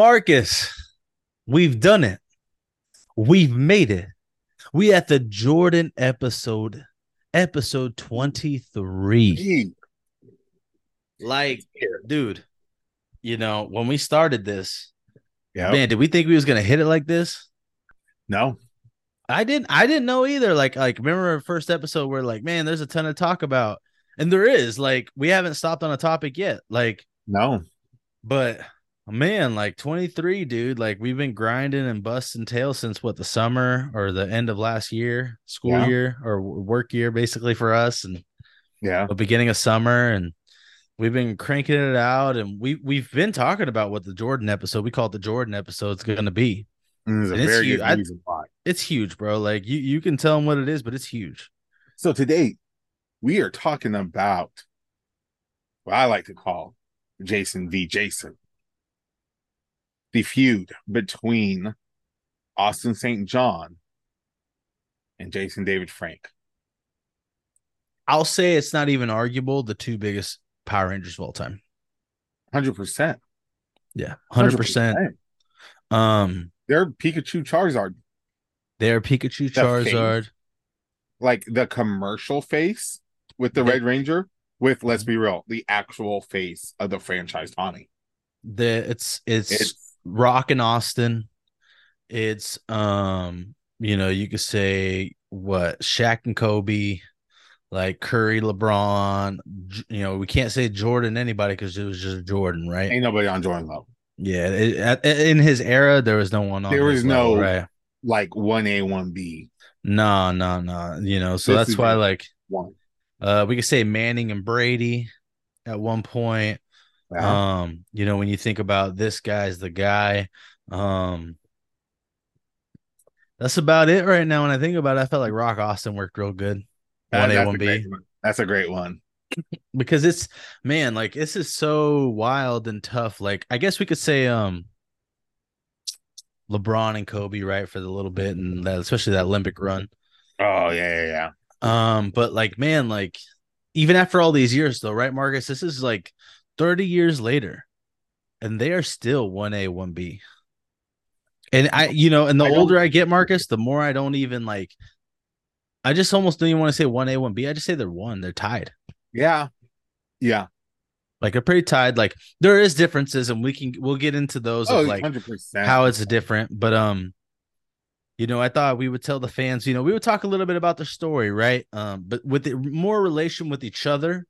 Marcus, we've done it. We've made it. We at the Jordan episode, episode 23. Like, dude, you know, when we started this, Yeah. man, did we think we was gonna hit it like this? No. I didn't I didn't know either. Like, like remember our first episode where like, man, there's a ton to talk about. And there is, like, we haven't stopped on a topic yet. Like, No. But man, like 23, dude, like we've been grinding and busting tails since what the summer or the end of last year, school Yeah. year or work year, basically for us, and Yeah. the beginning of summer, and we've been cranking it out, and we we've been talking about what the Jordan episode we call it the Jordan episode is going to be. Mm, and there's a And it's very huge. I- It's huge, bro. Like you you can tell them what it is, but it's huge. So today we are talking about what I like to call Jason v. Jason. The feud between Austin St. John and Jason David Frank. I'll say it's not even arguable the two biggest Power Rangers of all time. 100%. Yeah, hundred percent. Um, They're Pikachu Charizard. they're Pikachu, The Charizard. Like the commercial face with the. Red Ranger, with, let's be real, the actual face of the franchise Tommy. the it's it's, It's Rock and Austin. It's um, you know, you could say what Shaq and Kobe, like Curry, LeBron. You know, we can't say Jordan anybody because it was just Jordan, right? ain't nobody on Jordan level. Yeah, it, at, in his era, there was no one on. There was no- level, right. Like 1A, 1B, No, no, no. You know, so This that's why, like, one. uh, we could say Manning and Brady at one point. Um, you know, when you think about this guy's the guy, um, that's about it right now. When I think about it, I felt like Rock Austin worked real good. One A, that's one a B, great one. That's a great one. because it's man, like this is so wild and tough. Like I guess we could say, um, LeBron and Kobe, right, for the little bit, and that especially that Olympic run. Oh yeah, yeah, yeah. Um, but like, man, like even after all these years, though, right, Marcus? This is like 30 years later, and they are still 1A, 1B. And I, you know, and the I older I get, Marcus, the more I don't even like I just almost don't even want to say 1A, 1B. I just say they're one, they're tied. Yeah. Yeah. Like they're pretty tied. Like there is differences, and we can we'll get into those Oh, of like 100%. how it's different. But um, you know, I thought we would tell the fans, you know, we would talk a little bit about the story, right? Um, but with the more relation with each other,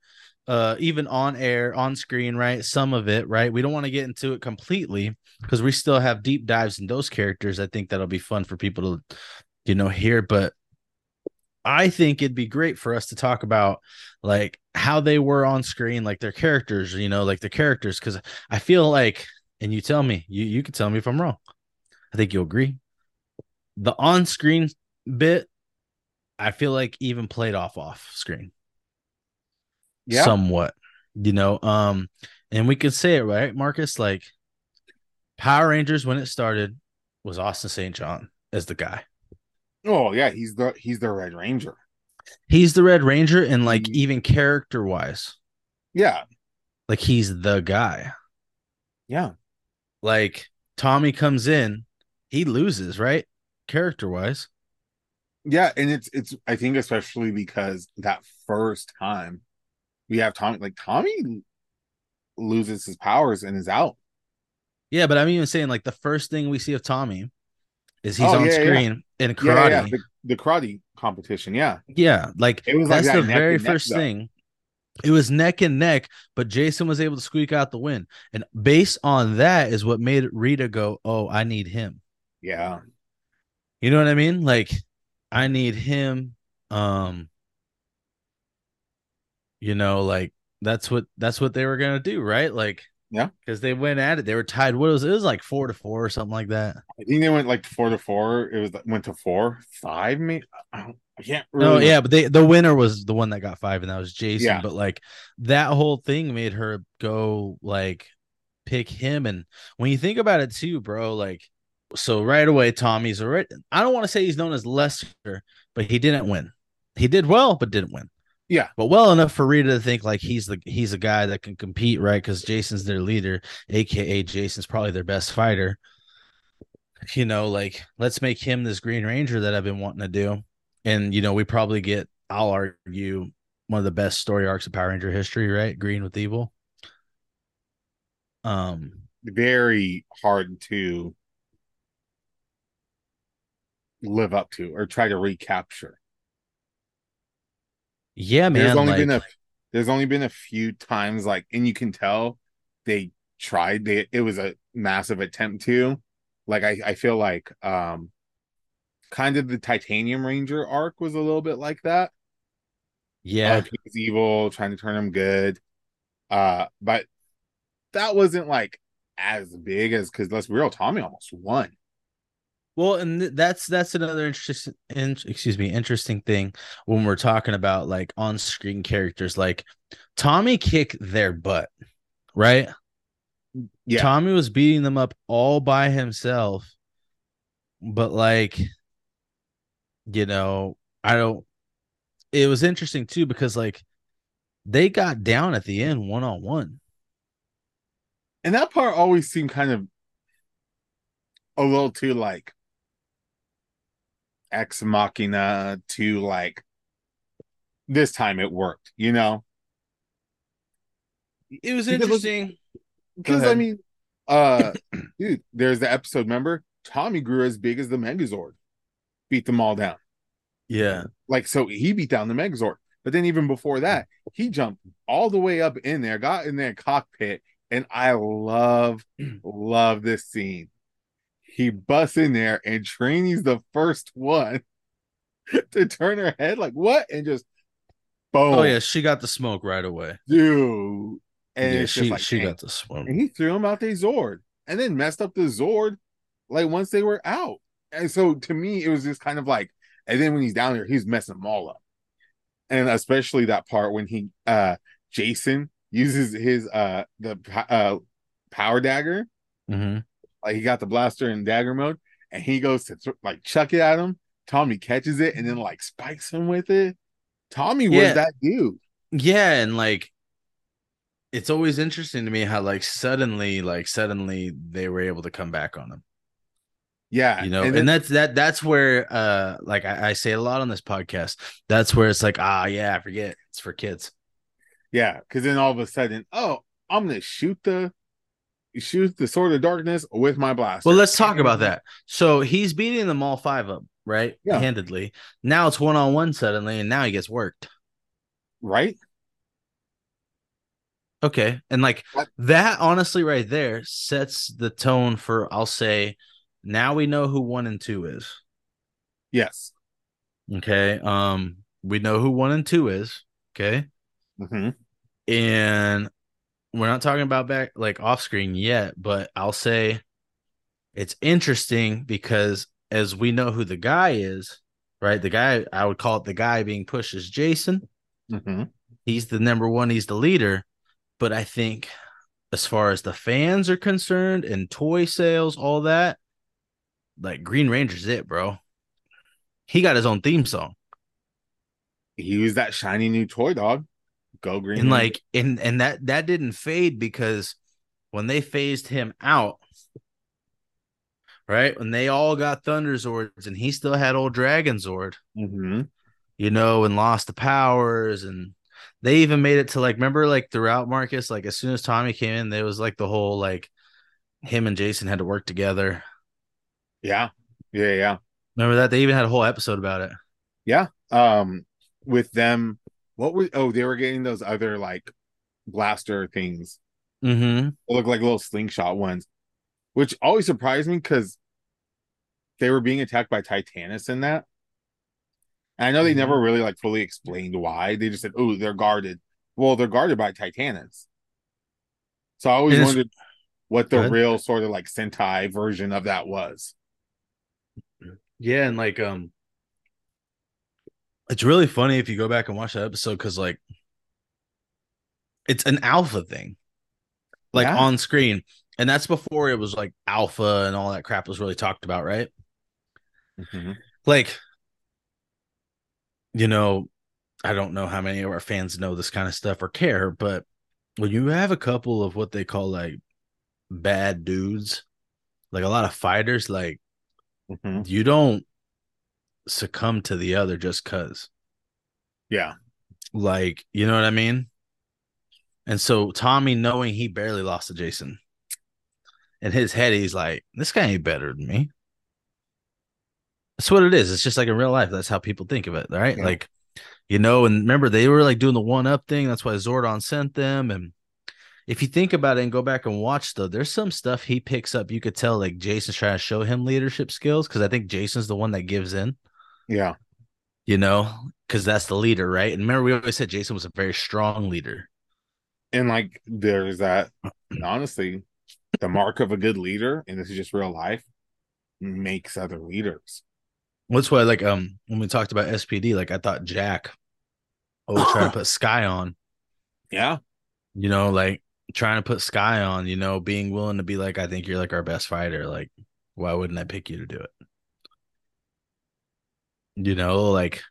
uh, even on air, on screen, right? Some of it, right? We don't want to get into it completely because we still have deep dives in those characters. I think that'll be fun for people to, you know, hear. But I think it'd be great for us to talk about like how they were on screen, like their characters, you know, like their characters, because I feel like, and you tell me, you you can tell me if I'm wrong. I think you'll agree. The on-screen bit, I feel like even played off off screen Yeah. somewhat, you know. Um, and we could say it right, Marcus. Like Power Rangers when it started was Austin St. John as the guy. oh yeah, he's the he's the Red Ranger. He's the Red Ranger, and like even character wise, Yeah. like he's the guy. Yeah. Like Tommy comes in, he loses, right? Character wise. Yeah. And it's it's I think especially because that first time we have Tommy like Tommy loses his powers and is out. Yeah, but I'm even saying like the first thing we see of Tommy is he's Oh, on yeah, yeah. screen in Yeah, karate. yeah, the, the karate competition. Yeah. Yeah, like It was like that's that the very and neck, first thing. It was neck and neck, but Jason was able to squeak out the win. And based on that is what made Rita go, Oh, I need him. Yeah. You know what I mean? Like, I need him. Um, you know, like that's what that's what they were gonna do, right? Like, Yeah. because they went at it. They were tied. What was it? was like four to four or something like that. I think they went like four to four. It was went to four, five, maybe. I, don't, I can't No, really. Oh, yeah, but they the winner was the one that got five, and that was Jason. Yeah. But like that whole thing made her go like pick him. And when you think about it too, bro, like so right away, Tommy's already I don't want to say he's known as lesser, but he didn't win. He did well, but didn't win. Yeah. But well enough for Rita to think like he's the he's a guy that can compete, right? Because Jason's their leader, aka Jason's probably their best fighter. You know, like let's make him this Green Ranger that I've been wanting to do. And you know, we probably get, I'll argue, one of the best story arcs of Power Ranger history, right? Green with evil. Um, very hard to live up to or try to recapture. Yeah, man. There's only like, been a there's only been a few times like and you can tell they tried they it was a massive attempt to like I I feel like um kind of the Titanium Ranger arc was a little bit like that. yeah, Uh, he was evil, trying to turn him good. Uh but that wasn't like as big as because let's be real, Tommy almost won. Well, and that's that's another interesting, in, excuse me, interesting thing when we're talking about like on-screen characters. Like Tommy kicked their butt, right? Yeah. Tommy was beating them up all by himself, but like, you know, I don't. It was interesting too because like they got down at the end one on one. And that part always seemed kind of a little too like ex machina to like this time it worked, you know? It was interesting. Because I mean, uh dude, there's the episode, remember? Tommy grew as big as the Megazord, beat them all down. Yeah, Like so he beat down the Megazord. But then even before that, he jumped all the way up in there, got in their cockpit, and I love, love this scene. He busts in there and Trini's the first one to turn her head, like what? And just boom. oh yeah, she got the smoke right away. dude. And yeah, she like, she dang. got the smoke. and he threw him out the Zord and then messed up the Zord like once they were out. And so to me, it was just kind of like, and then when he's down there, he's messing them all up. And especially that part when he uh Jason uses his uh the uh power dagger, hmm like he got the blaster in dagger mode, and he goes to th- like chuck it at him. Tommy catches it and then like spikes him with it. Tommy was Yeah. that dude. Yeah, and like it's always interesting to me how like suddenly, like suddenly they were able to come back on him. Yeah, You know, and and, then- that's that that's where uh like I, I say a lot on this podcast. That's where it's like, ah yeah, I forget. It's for kids. Yeah, because then all of a sudden, oh, I'm gonna shoot the shoot the sword of darkness with my blaster. Well, let's talk about that. So he's beating them all five up, right? Yeah. Handedly. Now it's one on one suddenly, and now he gets worked. right? Okay. And like What? that honestly right there sets the tone for I'll say now we know who one and two is. Yes. Okay. Um we know who one and two is. Okay. hmm And we're not talking about back like off screen yet, but I'll say it's interesting because as we know who the guy is, right? The guy I would call it the guy being pushed is Jason. hmm he's the number one, he's the leader. But I think as far as the fans are concerned and toy sales, all that, like Green Ranger's it, bro. He got his own theme song. He was that shiny new toy dog. Go green. And like and and that that didn't fade because when they phased him out, right? When they all got Thunder Zords and he still had old Dragon Zord, Mhm. you know, and lost the powers and they even made it to like remember like throughout Marcus, like as soon as Tommy came in, there was like the whole like him and Jason had to work together. yeah, yeah, yeah. Remember that? They even had a whole episode about it. Yeah. Um, with them, what were? Oh, they were getting those other like blaster things. Mm-hmm. They look like little slingshot ones, which always surprised me because they were being attacked by Titanus in that. And I know they Mhm. never really like fully explained why. They just said, "Oh, they're guarded." Well, they're guarded by Titanus. So I always wondered what the ahead. real sort of like Sentai version of that was. Yeah, and like um it's really funny if you go back and watch that episode because like it's an alpha thing. Like Yeah. on screen. And that's before it was like alpha and all that crap was really talked about, right? Mhm. like you know I don't know how many of our fans know this kind of stuff or care, but when you have a couple of what they call like bad dudes, like a lot of fighters, like Mhm. you don't succumb to the other just cuz. Yeah. Like, you know what I mean? And so Tommy knowing he barely lost to Jason. In his head, he's like, this guy ain't better than me. That's what it is. It's just like in real life. That's how people think of it, right? Yeah. Like, you know, and remember they were like doing the one up thing. That's why Zordon sent them. And if you think about it and go back and watch, though, there's some stuff he picks up. You could tell like Jason's trying to show him leadership skills because I think Jason's the one that gives in, Yeah. you know, because that's the leader, right? And remember, we always said Jason was a very strong leader. And like there's that honestly, the mark of a good leader, and this is just real life, makes other leaders. That's why, like, um, when we talked about SPD, like I thought Jack oh, trying to put Sky on, Yeah. you know, like trying to put Sky on, you know, being willing to be like, I think you're like our best fighter. Like, why wouldn't I pick you to do it? You know, like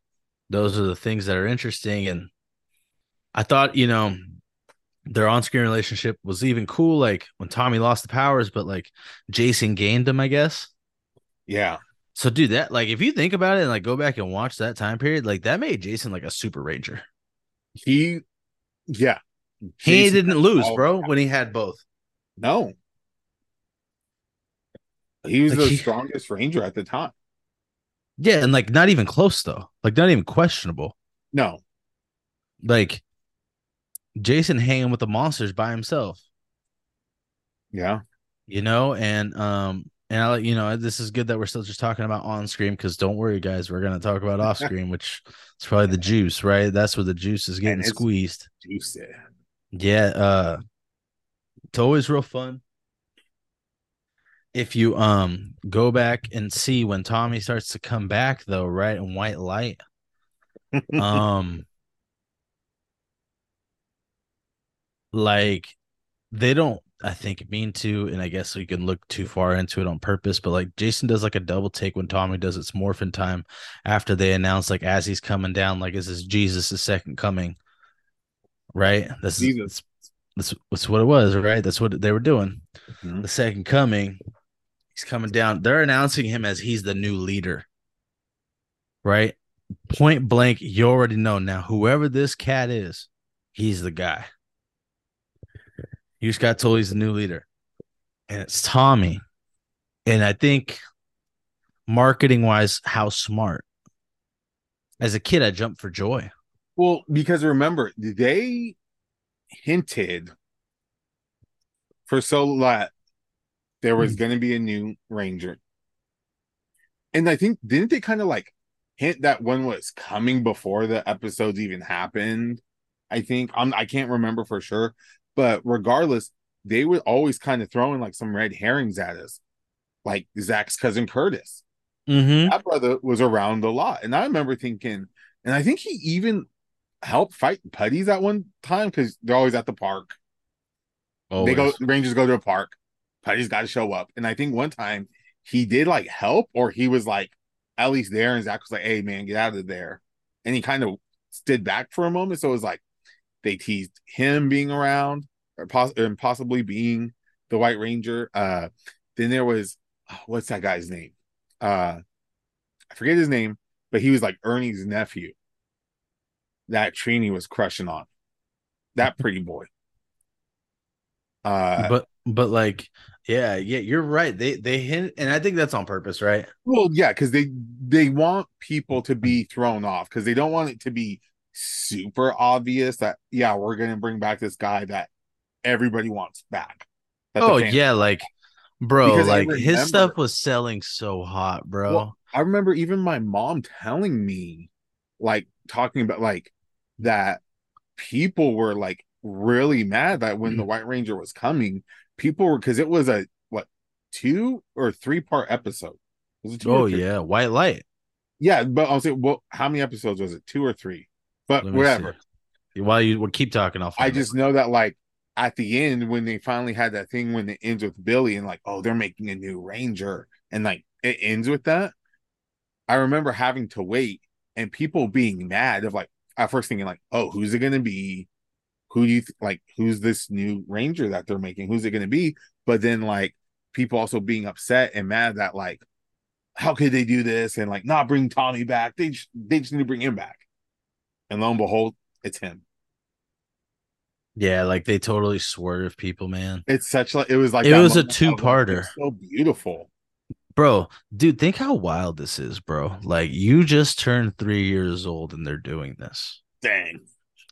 those are the things that are interesting. And I thought, you know, their on-screen relationship was even cool. Like when Tommy lost the powers, but like Jason gained them, I guess. Yeah. So, dude, that like if you think about it and like go back and watch that time period, like that made Jason like a super ranger. He yeah. He Jason didn't lose, bro, when he had both. No. He was Like, the he- strongest ranger at the time. Yeah, and like not even close though. Like not even questionable. No. Like Jason hanging with the monsters by himself, Yeah. you know, and um and I like you know this is good that we're still just talking about on screen because don't worry guys, we're gonna talk about off screen, which is probably the juice, right? That's where the juice is getting squeezed. Juicy. Yeah, uh it's always real fun. If you um go back and see when Tommy starts to come back though, right, in white light. Um like they don't I think mean to, and I guess we can look too far into it on purpose, but like Jason does like a double take when Tommy does its morphin time after they announce like as he's coming down, like is this Jesus' second coming? Right? This is Jesus. that's, that's what it was, right? That's what they were doing. Mhm. The second coming, he's coming down. They're announcing him as he's the new leader, right? Point blank, you already know now. Whoever this cat is, he's the guy. You just got told he's the new leader, and it's Tommy. And I think marketing wise, how smart. As a kid, I jumped for joy. Well, because remember, they hinted for so that there was Hmm. going to be a new Ranger. And I think, didn't they kind of like hint that one was coming before the episodes even happened? I think I'm, I can't remember for sure, but regardless, they were always kind of throwing like some red herrings at us, like Zach's cousin Curtis Mm-hmm. that brother was around a lot. And I remember thinking, and I think he even helped fight putties at one time because they're always at the park. Oh they go Rangers go to a park, putties got to show up. And I think one time he did like help, or he was like at least there, and Zach was like, "Hey man, get out of there," and he kind of stood back for a moment. So it was like they teased him being around, or poss- and possibly being the White Ranger. Uh, then there was oh, what's that guy's name? Uh, I forget his name, but he was like Ernie's nephew. That Trini was crushing on. That pretty boy. Uh, but but like yeah yeah you're right they they hint and i think that's on purpose right well, yeah, because they they want people to be thrown off because they don't want it to be super obvious that yeah we're gonna bring back this guy that everybody wants back. oh yeah like bro Because like his stuff was selling so hot bro Well, I remember even my mom telling me, like talking about like that people were like really mad that when the mm-hmm. White Ranger was coming, people were because it was a what two or three part episode. Was it two oh yeah white light Yeah, but I'll say, well, how many episodes was it? Two or three? But whatever. see. while you would keep talking off I just know that like at the end when they finally had that thing when it ends with Billy and like, oh, they're making a new Ranger and like it ends with that. I remember having to wait and people being mad of like, at first thinking like, oh, who's it gonna be? Who do you th- like? Who's this new ranger that they're making? Who's it gonna be? But then like people also being upset and mad that like, how could they do this and like not bring Tommy back? They just, they just need to bring him back. And lo and behold, it's him. Yeah, like they totally swerve people, man. It's such like it was like It was a two-parter. it's so beautiful. Bro, dude, think how wild this is, bro. Like you just turned three years old and they're doing this. Dang.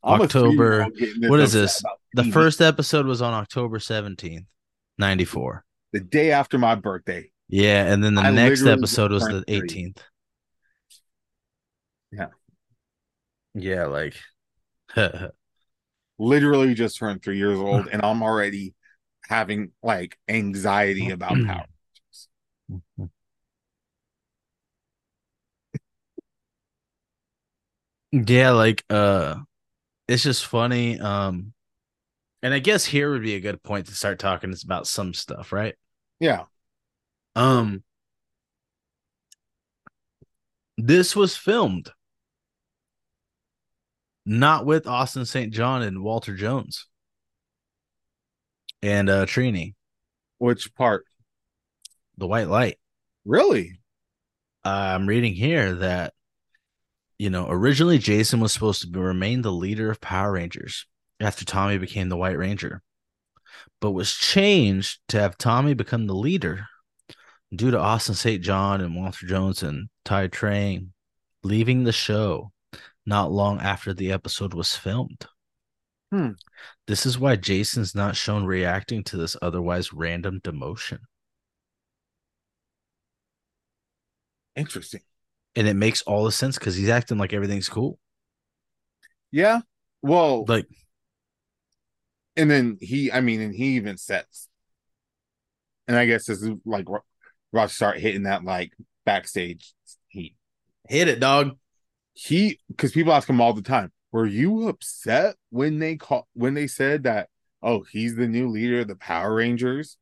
October- what is this? The TV. first episode was on October 17th, 94. the day after my birthday. Yeah, and then the I next episode was the turned three. 18th. Yeah. Yeah, like Literally just turned three years old, and I'm already having like anxiety about Power yeah, like uh it's just funny. Um and I guess here would be a good point to start talking about some stuff, right? Yeah. Um this was filmed not with Austin St. John and Walter Jones and uh Trini, Which part? the white light. Really? I'm reading here that you know originally Jason was supposed to be, remain the leader of Power Rangers after Tommy became the White Ranger, but was changed to have Tommy become the leader due to Austin St. John and Walter Jones and Thuy Trang leaving the show not long after the episode was filmed. Hmm. This is why Jason's not shown reacting to this otherwise random demotion. Interesting. And it makes all the sense because he's acting like everything's cool. Yeah. Well, Like, and then he, I mean, and he even says, and I guess this is like Ro- Ross start hitting that like backstage heat. hit it, dog. He, because people ask him all the time, were you upset when they call when they said that? Oh, he's the new leader of the Power Rangers.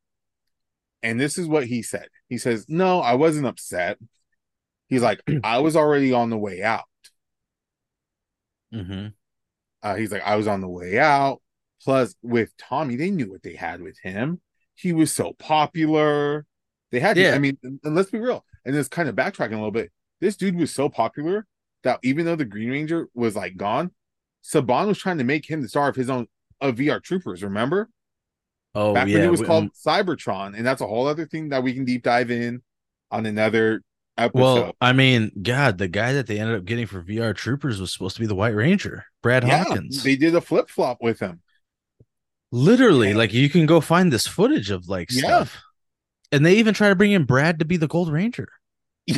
And this is what he said. He says, "No, I wasn't upset." He's like, "I was already on the way out." Mm-hmm. Uh, he's like, I was on the way out. Plus, with Tommy, they knew what they had with him. He was so popular. They had, to, Yeah. I mean, and let's be real. And it's kind of backtracking a little bit. This dude was so popular that even though the Green Ranger was like gone, Saban was trying to make him the star of his own of VR Troopers. Remember Oh back yeah, when it was called um, Cybertron, and that's a whole other thing that we can deep dive in on another episode. well, I mean, God, the guy that they ended up getting for VR Troopers was supposed to be the White Ranger, Brad yeah, Hawkins. they did a flip flop with him. Literally, Yeah. like you can go find this footage of like Yeah. stuff, and they even try to bring in Brad to be the Gold Ranger.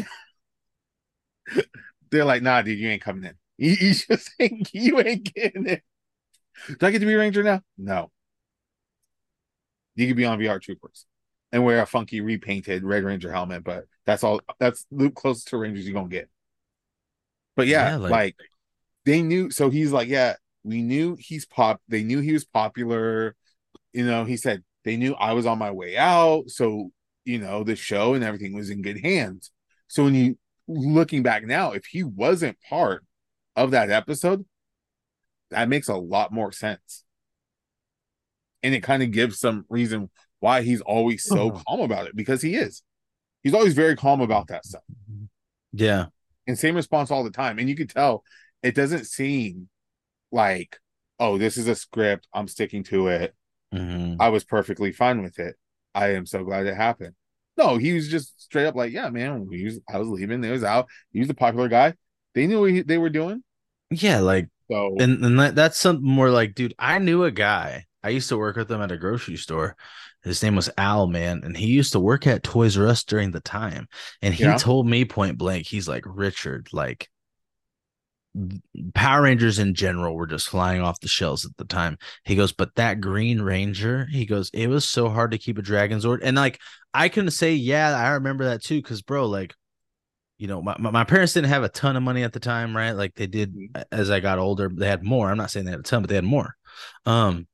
they're like, nah, dude, you ain't coming in. You, you just ain't, you ain't getting it. Do I get to be a ranger now? No. You could be on VR Troopers and wear a funky repainted Red Ranger helmet, but that's all. That's the closest to Rangers you're gonna get. But yeah, Yeah, like, like- they knew. So he's like, yeah, we knew he's pop. They knew he was popular. You know, he said they knew I was on my way out. So you know, the show and everything was in good hands. So when you looking back now, if he wasn't part of that episode, that makes a lot more sense. And it kind of gives some reason why he's always so Mhm. calm about it because he is. He's always very calm about that stuff. Yeah, And same response all the time. And you could tell it doesn't seem like, oh, this is a script. I'm sticking to it. Mhm. I was perfectly fine with it. I am so glad it happened. No, he was just straight up like, yeah, man, he was, I was leaving. They was out. He was the popular guy. They knew what he, they were doing. yeah, like So and and that, that's something more like, dude, I knew a guy. I used to work with him at a grocery store. His name was Al, man, and he used to work at Toys R Us during the time. And he Yeah. told me point blank, he's like, Richard, like Power Rangers in general were just flying off the shelves at the time. He goes, but that Green Ranger, he goes, it was so hard to keep a Dragon Zord. And like, I can say, yeah, I remember that too, because bro, like, you know, my, my, parents didn't have a ton of money at the time, right? Like they did Mhm. as I got older, they had more. I'm not saying they had a ton, but they had more. Um,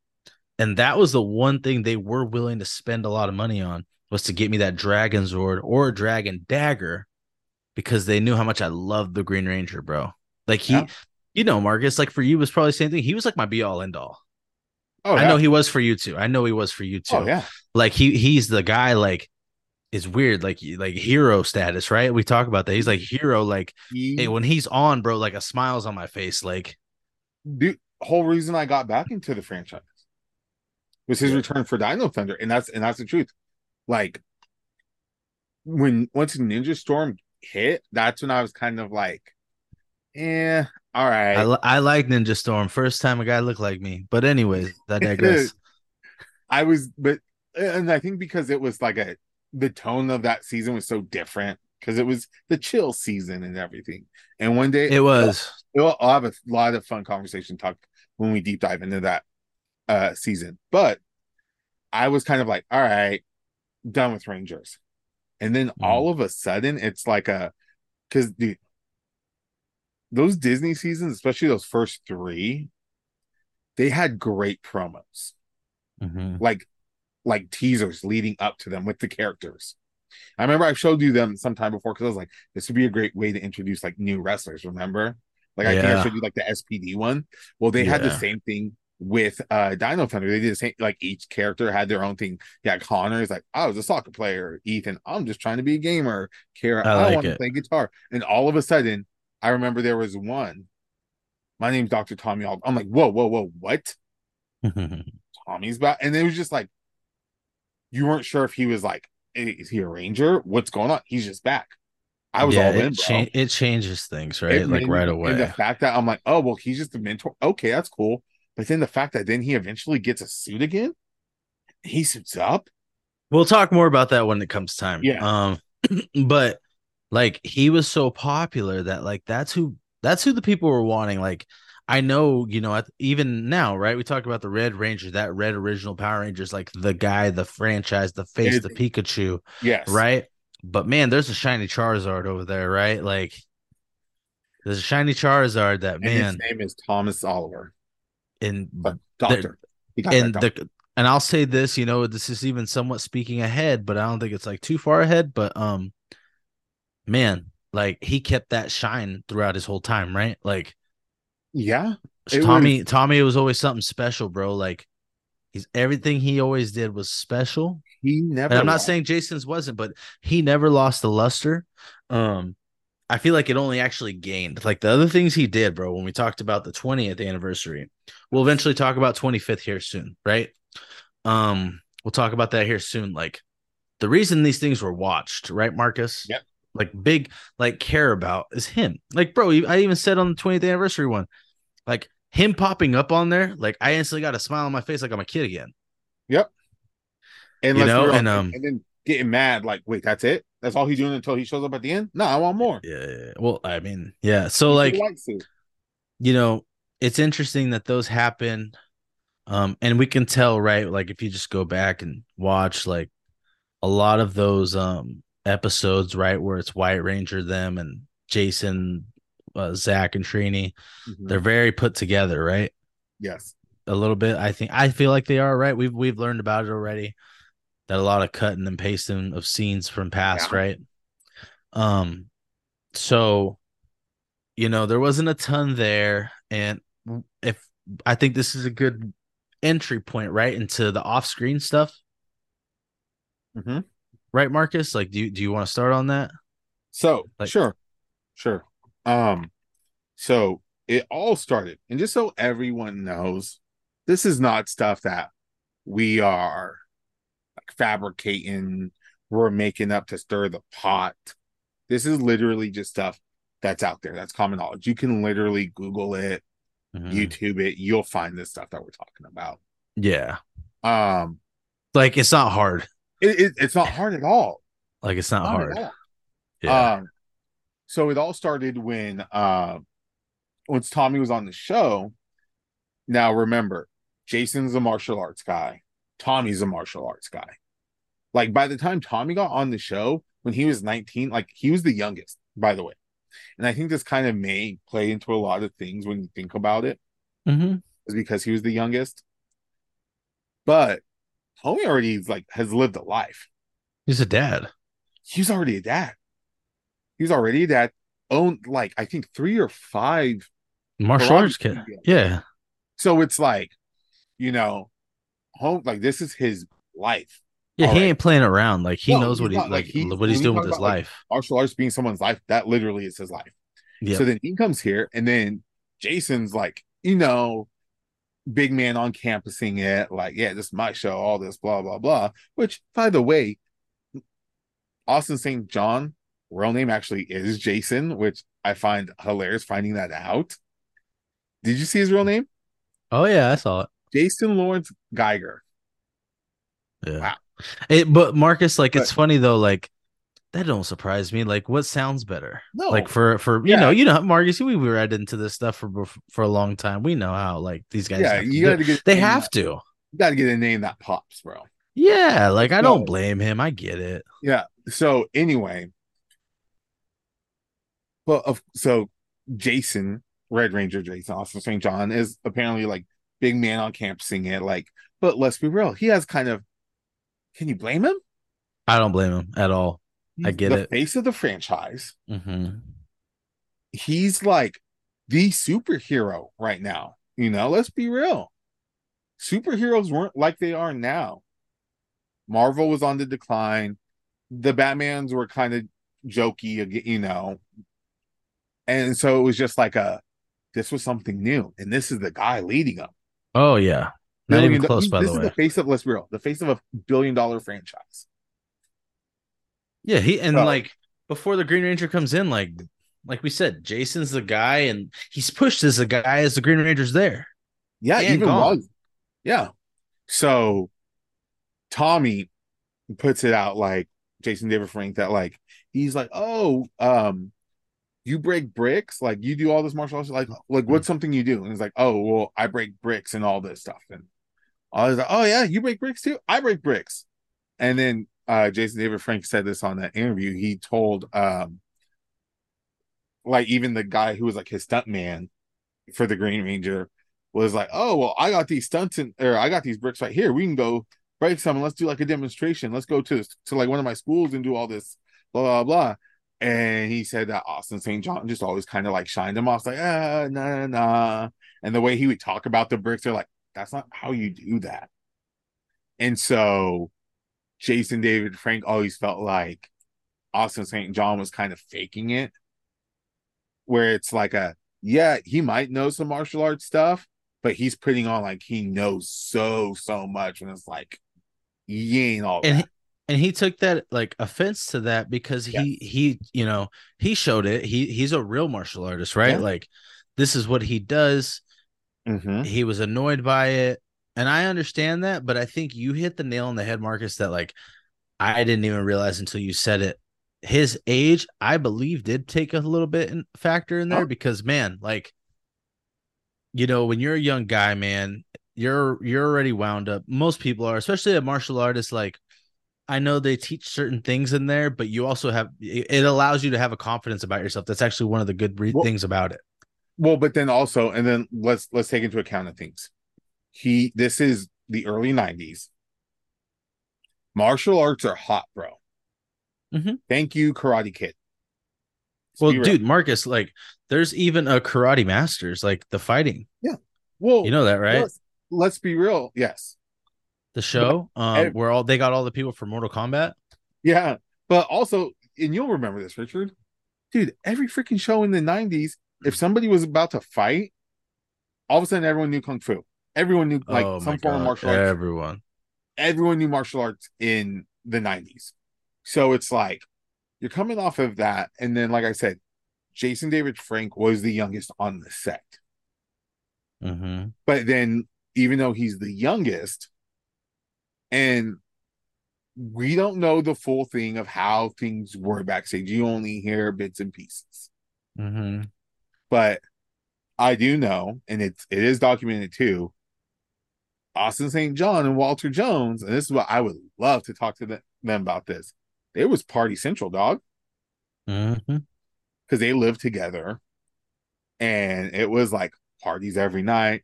and that was the one thing they were willing to spend a lot of money on was to get me that Dragon Zord or a Dragon Dagger because they knew how much I loved the Green Ranger, bro. Like he Yeah. You know, Marcus, like for you was probably the same thing. He was like my be all end all. Oh, I know he was for you too. I know he was for you oh, too. Oh yeah. Like he he's the guy like is weird, like like hero status, right? We talk about that. He's like hero, like He, hey, when he's on, bro, like a smile's on my face. Like the whole reason I got back into the franchise was his Yeah. return for Dino Thunder, and that's and that's the truth. Like when once Ninja Storm hit, that's when I was kind of like, eh, all right. I, li- I like Ninja Storm. First time a guy looked like me. But anyways, I digress. I was, but and I think because it was like a the tone of that season was so different because it was the chill season and everything. And one day it was. We'll, I'll have a lot of fun conversation talk when we deep dive into that uh season. But I was kind of like, all right, done with Rangers. And then Mhm. all of a sudden it's like a because dude, those Disney seasons, especially those first three, they had great promos, Mhm. like like teasers leading up to them with the characters. I remember I showed you them sometime before because I was like, this would be a great way to introduce like new wrestlers. Remember? Like I think I showed you like the SPD one. Well, they had the same thing with uh Dino Thunder. They did the same like each character had their own thing. Yeah, Connor is like, I was a soccer player. Ethan, I'm just trying to be a gamer. Kira, I I, want to play guitar. And all of a sudden, I remember there was one. My name's Dr. Tommy. I'm like, whoa, whoa, whoa, what? Tommy's back. And it was just like you weren't sure if he was like, is he a ranger? What's going on? He's just back. I was yeah, all it, in, bro. cha- it changes things, right? It like made right away. The fact that I'm like, oh well, he's just a mentor. Okay, that's cool. But then the fact that then he eventually gets a suit again, he suits up. We'll talk more about that when it comes time. Yeah. Um, but like he was so popular that like that's who that's who the people were wanting. Like I know, you know, at, even now, right? We talked about the Red Ranger, that Red original Power Rangers, like the guy, the franchise, the face, It- the Pikachu, Yes. right? But man, there's a shiny Charizard over there, right? Like there's a shiny Charizard that And man his name is Thomas Oliver. And But doctor. And doctor. the and I'll say this, you know, this is even somewhat speaking ahead, but I don't think it's like too far ahead. But um, man, like he kept that shine throughout his whole time, right? Like yeah. Tommy, Tommy was always something special, bro. Like he's everything he always did was special. He never And I'm not saying Jason's wasn't, but he never lost the luster. Um, I feel like it only actually gained. Like the other things he did, bro. When we talked about the 20th anniversary, we'll eventually talk about 25th here soon, right? Um, we'll talk about that here soon. Like the reason these things were watched, right, Marcus? Yep. Like big, like care about is him. Like, bro, I even said on the 20th anniversary one, like him popping up on there, like I instantly got a smile on my face, like I'm a kid again. Yep. And you know, and, um, and then getting mad, like, wait, that's it? That's all he's doing until he shows up at the end? No, I want more. Yeah. Well, I mean, yeah. So like you know, it's interesting that those happen. Um, and we can tell, right? Like if you just go back and watch like a lot of those um episodes, right, where it's White Ranger, them and Jason, uh, Zach and Trini, Mhm. they're very put together, right? yes. A little bit. I think I feel like they are, right? We've we've learned about it already. That a lot of cutting and pasting of scenes from past, Yeah. right? Um, so you know, there wasn't a ton there, and if I think this is a good entry point, right, into the off-screen stuff, hmm right, Marcus? Like, do you do you want to start on that? So Like- sure, sure. Um, so it all started, and just so everyone knows, this is not stuff that we are fabricating. We're making up to stir the pot. This is literally just stuff that's out there. That's common knowledge. You can literally Google it, Mhm. YouTube it. You'll find this stuff that we're talking about. Yeah, Um, like it's not hard. it, it, it's not hard at all. Like it's not, Not hard. Yeah. Um, so it all started when uh, once Tommy was on the show. Now remember, Jason's a martial arts guy. Tommy's a martial arts guy. Like by the time Tommy got on the show when he was 19, like he was the youngest, by the way. And I think this kind of may play into a lot of things when you think about it, hmm is because he was the youngest. But Tommy already like has lived a life. He's a dad. he's already a dad. He's already a dad. Owned like I think three or five Martial arts kid. Yeah. So it's like, you know, home like this is his life. Yeah, he right. ain't playing around. Like he no, knows what he's like, like what he's doing with his life. Like, martial arts being someone's life, that literally is his life. Yeah. So then he comes here, and then Jason's like, you know, big man on campusing it, like, yeah, this is my show, all this, blah, blah, blah. Which, by the way, Austin St. John, real name actually is Jason, which I find hilarious finding that out. Did you see his real name? Oh yeah, I saw it. Jason Lawrence Geiger. Yeah. Wow. It, but Marcus, like, but, it's funny though. Like, that don't surprise me. Like, what sounds better? No, like for for you yeah. know, you know, Marcus, we we read into this stuff for for a long time. We know how like these guys. Yeah, you got to get. They have that, to. You got to get a name that pops, bro. Yeah, like I so, don't blame him. I get it. Yeah. So anyway, well, of so Jason Red Ranger Jason Austin St. John is apparently like big man on campusing it. Like, but let's be real, he has kind of. Can you blame him? I don't blame him at all. He's I get the it. Face of the franchise. Mm-hmm. He's like the superhero right now. You know, let's be real. Superheroes weren't like they are now. Marvel was on the decline. The Batmans were kind of jokey, you know. And so it was just like a this was something new. And this is the guy leading them. Oh yeah. Not even close, by the way. This is the face of let's be real, the face of a billion dollar franchise. Yeah, he and so, like before the Green Ranger comes in, like like we said, Jason's the guy, and he's pushed as a guy as the Green Ranger's there. Yeah, and even gone. Yeah. So Tommy puts it out like Jason David Frank that like he's like, oh, um, you break bricks, like you do all this martial arts, like like what's something you do? And he's like, oh, well, I break bricks and all this stuff. And I was like, oh yeah, you break bricks too. I break bricks. And then uh, Jason David Frank said this on that interview. He told, um, like, even the guy who was like his stunt man for the Green Ranger was like, "Oh, well, I got these stunts and or I got these bricks right here. We can go break some let's do like a demonstration. Let's go to to like one of my schools and do all this blah blah blah." And he said that Austin St. John just always kind of like shined him off, like, ah, nah, nah. And the way he would talk about the bricks, they're like, that's not how you do that. And so Jason David Frank always felt like Austin St. John was kind of faking it, where it's like a yeah, he might know some martial arts stuff, but he's putting on like he knows so so much, and it's like he ain't all and that. He, and he took that like offense to that because he yes. he you know he showed it. He he's a real martial artist, right? Yeah. Like this is what he does. Mm-hmm. He was annoyed by it. And I understand that, but I think you hit the nail on the head, Marcus, that like I didn't even realize until you said it. His age, I believe, did take a little bit in, factor in there oh. because man, like you know, when you're a young guy, man, you're you're already wound up. Most people are, especially a martial artist, like I know they teach certain things in there, but you also have it allows you to have a confidence about yourself. That's actually one of the good re- well, things about it. Well, but then also, and then let's let's take into account of things. He this is the early 90s martial arts are hot bro. Mm-hmm. thank you karate kid. Well dude marcus like there's even a karate masters like the fighting. Yeah. Well you know that right? let's, let's be real. Yes. The show but, um where all they got all the people for mortal kombat? Yeah. But also and you'll remember this richard. Dude every freaking show in the 90s if somebody was about to fight all of a sudden everyone knew kung fu Everyone knew like oh some form of martial arts. Everyone. Everyone knew martial arts in the 90s. So it's like you're coming off of that. And then, like I said, Jason David Frank was the youngest on the set. Mm-hmm. But then, even though he's the youngest, and we don't know the full thing of how things were backstage, you only hear bits and pieces. Mm-hmm. But I do know, and it's it is documented too, Austin St. John and Walter Jones, and this is what I would love to talk to them, about this. It was Party Central, dog. Because mm-hmm. they lived together. And it was like parties every night,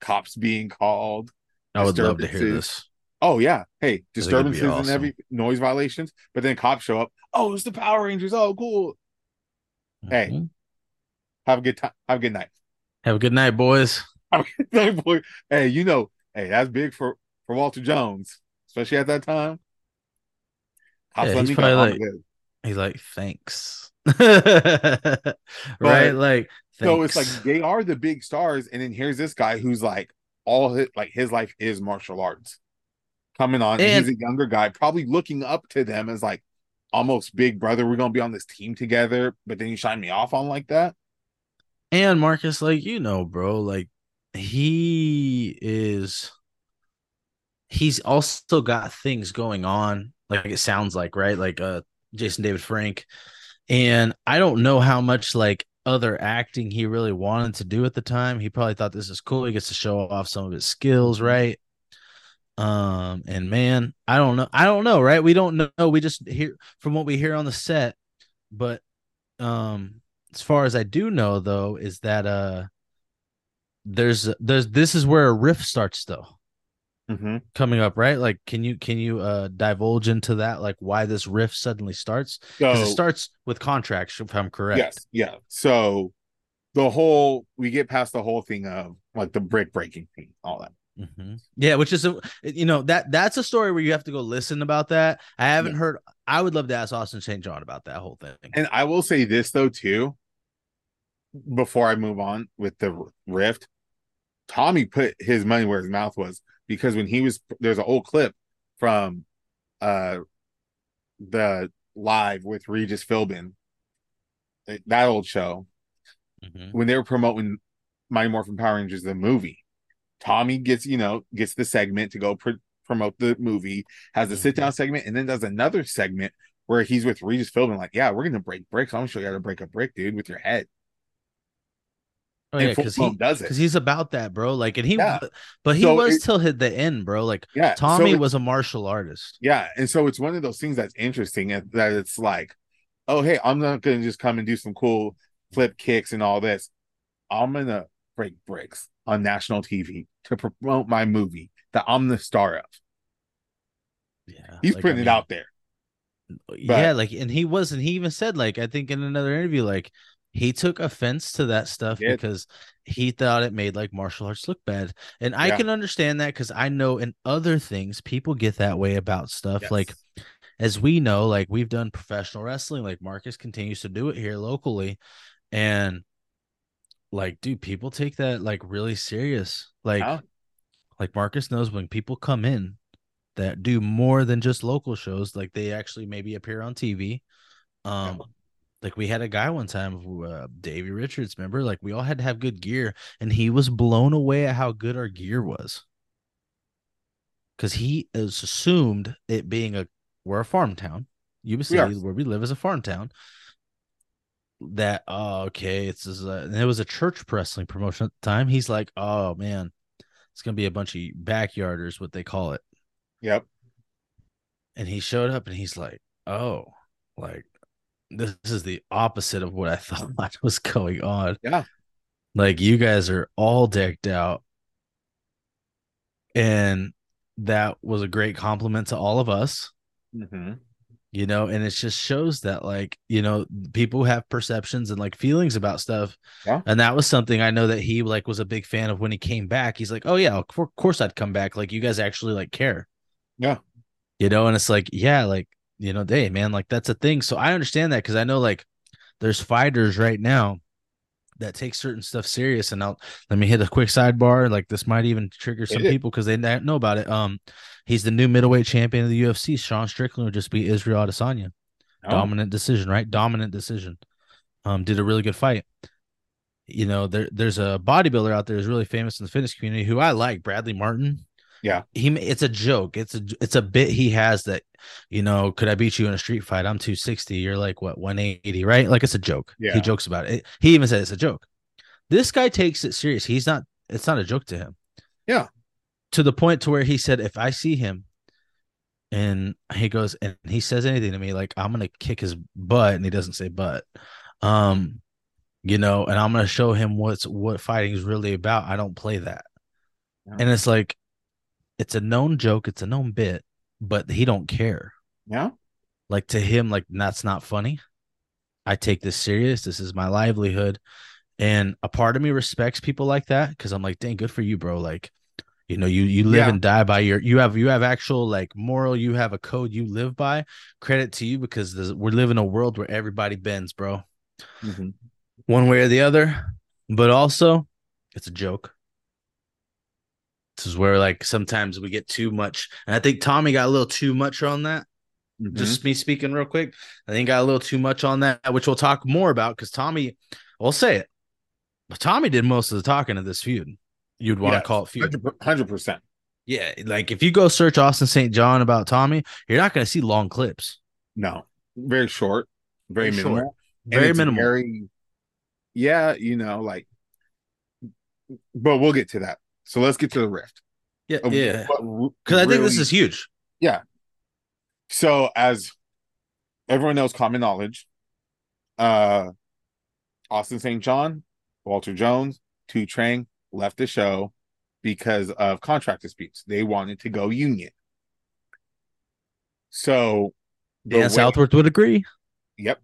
cops being called. I would love to hear this. Oh, yeah. Hey, disturbances awesome. and every noise violations. But then cops show up. Oh, it's the Power Rangers. Oh, cool. Mm-hmm. Hey, have a good time. Have a good night. Have a good night, boys. Night, boy. hey, you know, hey, that's big for for Walter Jones, especially at that time. Yeah, he's probably like, he's like, thanks. right? like, thanks. so it's like they are the big stars, and then here's this guy who's like, all his, like his life is martial arts coming on. And, and he's a younger guy, probably looking up to them as like almost big brother. We're gonna be on this team together, but then you shine me off on like that. And Marcus, like you know, bro, like he is he's also got things going on, like it sounds like, right? Like uh Jason David Frank. And I don't know how much like other acting he really wanted to do at the time. He probably thought this is cool. He gets to show off some of his skills, right? Um, and man, I don't know. I don't know, right? We don't know. We just hear from what we hear on the set, but um, as far as I do know, though, is that uh, there's there's this is where a riff starts though. Mm-hmm. coming up right like can you can you uh divulge into that like why this riff suddenly starts because so, it starts with contracts if i'm correct yes yeah so the whole we get past the whole thing of like the brick breaking thing all that Mm-hmm. Yeah, which is a you know that that's a story where you have to go listen about that. I haven't yeah. heard. I would love to ask Austin St. John about that whole thing. And I will say this though too. Before I move on with the rift, Tommy put his money where his mouth was because when he was there's an old clip from uh the live with Regis Philbin, that old show, mm-hmm. when they were promoting Mighty Morphin Power Rangers the movie Tommy gets, you know, gets the segment to go pr- promote the movie, has a sit down mm-hmm. segment, and then does another segment where he's with Regis Philbin, like, yeah, we're gonna break bricks. I'm gonna show you how to break a brick, dude, with your head. Oh yeah, because he does it because he's about that, bro. Like, and he, yeah. but he so was it, till hit the end, bro. Like, yeah, Tommy so it, was a martial artist. Yeah, and so it's one of those things that's interesting that it's like, oh hey, I'm not gonna just come and do some cool flip kicks and all this. I'm gonna break bricks on national TV to promote my movie that I'm the star of. Yeah, he's like, putting I mean, it out there. yeah, like, and he was, and he even said, like, I think in another interview, like, he took offense to that stuff because he thought it made like martial arts look bad. And I can understand that because I know in other things people get that way about stuff. Yes. Like as we know, like we've done professional wrestling, like Marcus continues to do it here locally. And like dude people take that like really serious like yeah. like marcus knows when people come in that do more than just local shows like they actually maybe appear on tv um yeah. Like we had a guy one time uh, davey richards remember? Like we all had to have good gear and he was blown away at how good our gear was. Because he is assumed it being a we're a farm town. Yuba city where we live is a farm town. That oh okay it's uh, and it was a church wrestling promotion at the time. He's like oh man it's gonna be a bunch of backyarders what they call it. Yep. And he showed up and he's like oh like this is the opposite of what i thought was going on. Yeah. Like you guys are all decked out. And that was a great compliment to all of us. Mm-hmm. You know and it just shows that like you know people have perceptions and like feelings about stuff. Yeah. and that was something i know that he like was a big fan of when he came back. He's like oh yeah of course i'd come back. Like you guys actually like care. Yeah. You know and it's like yeah like you know hey man like that's a thing so i understand that because i know like there's fighters right now that take certain stuff serious and i'll let me hit a quick sidebar like this might even trigger some people because they don't know about it um He's the new middleweight champion of the UFC. Sean Strickland would just beat Israel Adesanya. Oh. Dominant decision, right? Dominant decision. Um, did a really good fight. You know, there there's a bodybuilder out there who's really famous in the fitness community who I like, Bradley Martin. Yeah, he it's a joke. It's a it's a bit he has that, you know, could I beat you in a street fight? I'm 260. You're like what 180, right? Like it's a joke. Yeah. He jokes about it. He even said it's a joke. This guy takes it serious. He's not. It's not a joke to him. Yeah to the point to where he said, if I see him and he goes and he says anything to me, like I'm gonna kick his butt, and he doesn't say butt. Um, you know, and I'm gonna show him what's what fighting is really about. I don't play that. Yeah. And it's like it's a known joke, it's a known bit, but he don't care. Yeah. Like to him, like that's not funny. I take this serious. This is my livelihood. And a part of me respects people like that because I'm like, dang, good for you, bro. Like, you know, you you live Yeah. and die by your you have you have actual like moral, you have a code you live by. Credit to you because there's, we're living a world where everybody bends, bro. Mhm. One way or the other. But also, it's a joke. This is where like sometimes we get too much. And I think Tommy got a little too much on that. Mhm. Just me speaking real quick. I think I got a little too much on that, which we'll talk more about because Tommy, we'll say it. But Tommy did most of the talking of this feud. You'd want to call it feud. hundred percent. Yeah. Like if you go search Austin St. John about Tommy, you're not going to see long clips. No, very short, very, Very minimal, And Very minimal. Very, yeah, you know, like, but we'll get to that. So let's get to the rift. yeah. Yeah. Because I think this is huge. Yeah. So as everyone knows common knowledge, uh Austin St. John, Walter Jones, Thuy Trang left the show because of contract disputes. They wanted to go union. So Dan way- Southworth would agree. Yep.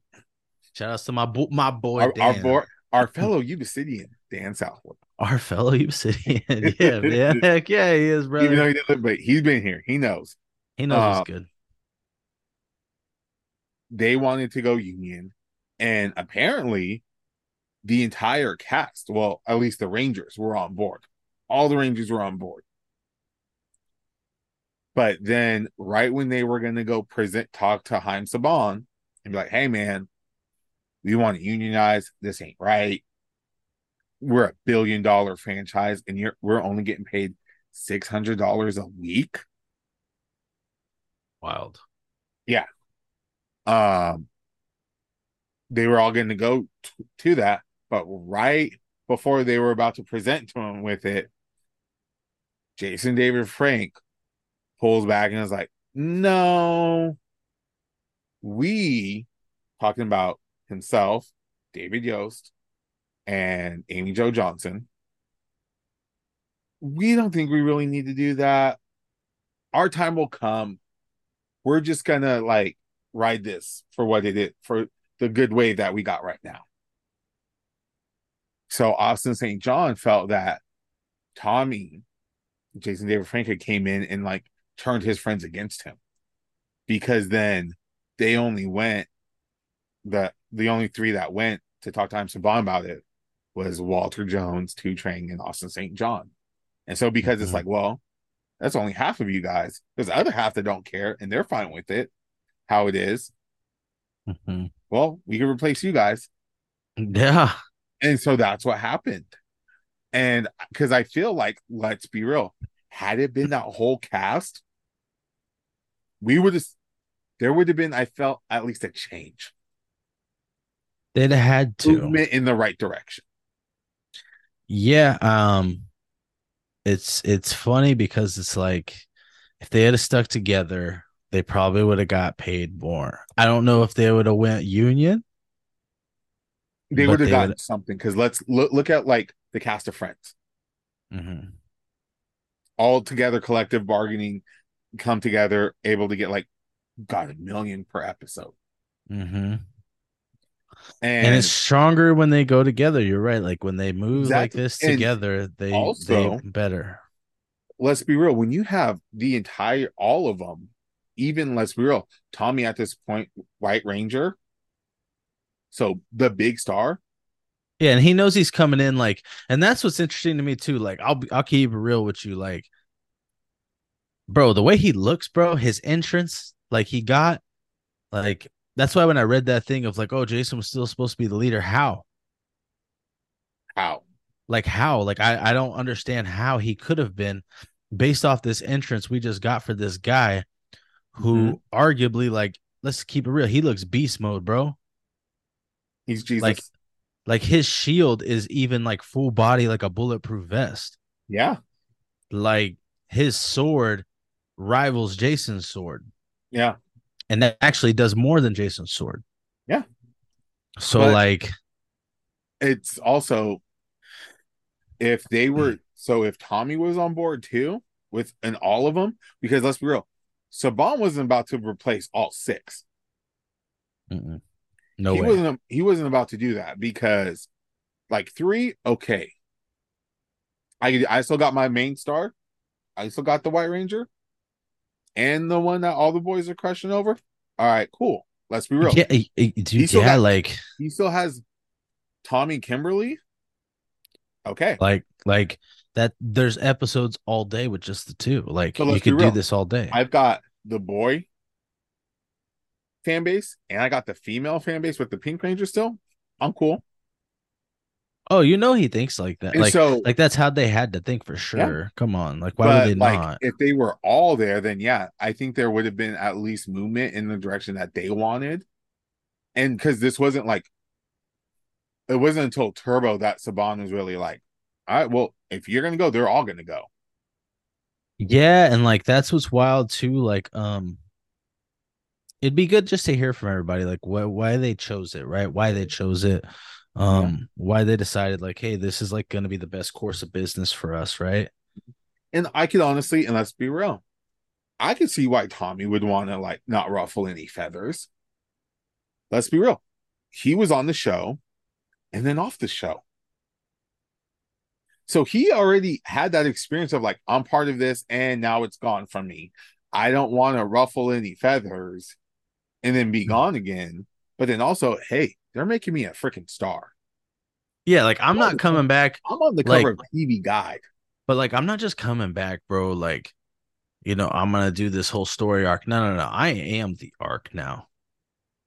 Shout out to my bo- my boy Our, our, bo- our fellow Ubisidian, Dan Southworth. Our fellow Obsidian. yeah, man. Heck yeah, he is, brother. Even though he didn't live, but he's been here. He knows. he knows uh, he's good. They wanted to go union, and apparently the entire cast, well, at least the Rangers were on board. All the Rangers were on board. But then right when they were gonna go present talk to Haim Saban and be like, hey man, we want to unionize. This ain't right. We're a billion dollar franchise and you're we're only getting paid six hundred dollars a week. Wild. Yeah. Um they were all going to go t- to that but right before they were about to present to him with it jason david frank pulls back and is like no we talking about himself david yost and amy jo johnson we don't think we really need to do that our time will come we're just gonna like ride this for what it is for the good way that we got right now. So Austin St. John felt that Tommy, Jason David Franco came in and like turned his friends against him because then they only went the the only three that went to talk to Saban about it was Walter Jones, Thuy Trang, and Austin St. John. And so because it's Mhm. like, well, that's only half of you guys. There's the other half that don't care and they're fine with it, how it is. Mhm. Well, we can replace you guys. Yeah. And so that's what happened. And because I feel like, let's be real, had it been that whole cast, we would have, there would have been, I felt at least a change, They'd have had to. movement in the right direction. Yeah. Um it's it's funny because it's like if they had stuck together, they probably would have got paid more. I don't know if they would have went union. They would have gotten would- something because let's look, look at like the cast of Friends, Mhm. all together, collective bargaining, come together, able to get like, got a million per episode. Mhm. And, And, it's stronger when they go together. You're right. Like when they move like Exactly. this And together, they also- they better. let's be real when you have the entire all of them even let's be real tommy at this point white ranger so the big star Yeah, and he knows he's coming in like, and that's what's interesting to me too. Like, I'll be, I'll keep it real with you, like, bro, the way he looks, bro, his entrance, like he got, like, that's why when I read that thing of like, oh, Jason was still supposed to be the leader, how? how Like, how? Like, I I don't understand how he could have been based off this entrance we just got for this guy, who mm-hmm. arguably, like, let's keep it real, he looks beast mode, bro. he's jesus Like, like his shield is even like full body, like a bulletproof vest. yeah like his sword rivals Jason's sword, yeah and that actually does more than Jason's sword. Yeah. So But- like, it's also if they were hmm. so if tommy was on board too with and all of them because let's be real saban wasn't about to replace all six mm-mm. no he way. wasn't he wasn't about to do that because Like three, okay. I I still got my main star. I still got the White Ranger, and the one that all the boys are crushing over. All right, cool. Let's be real. Yeah, eh, dude, He still yeah, got- like He still has Tommy Kimberly. Okay, like like that. There's episodes all day with just the two. Like But you could do this all day. I've got the boy fan base, and I got the female fan base with the Pink Ranger. Still, I'm cool. Oh, you know he thinks like that. And Like so, like that's how they had to think for sure. Come on, like why but would they like, not? if they were all there, then yeah, I think there would have been at least movement in the direction that they wanted. And because this wasn't like, it wasn't until Turbo that Saban was really like, all right, well, if you're gonna go, they're all gonna go. Yeah, and like that's what's wild too. Like, um, it'd be good just to hear from everybody, like why why they chose it, right? Why they chose it, um, why they decided like, hey, this is like going to be the best course of business for us, right? And I could honestly, and let's be real, I could see why Tommy would want to like not ruffle any feathers. Let's be real. He was on the show and then off the show. So he already had that experience of like, I'm part of this and now it's gone from me. I don't want to ruffle any feathers and then be gone again. But then also, hey, they're making me a freaking star. Yeah, like I'm Well, not coming back, I'm on the Like- cover of TV Guide. but like I'm not just coming back, bro. Like, you know, I'm gonna do this whole story arc. No, no, no. I am the arc now.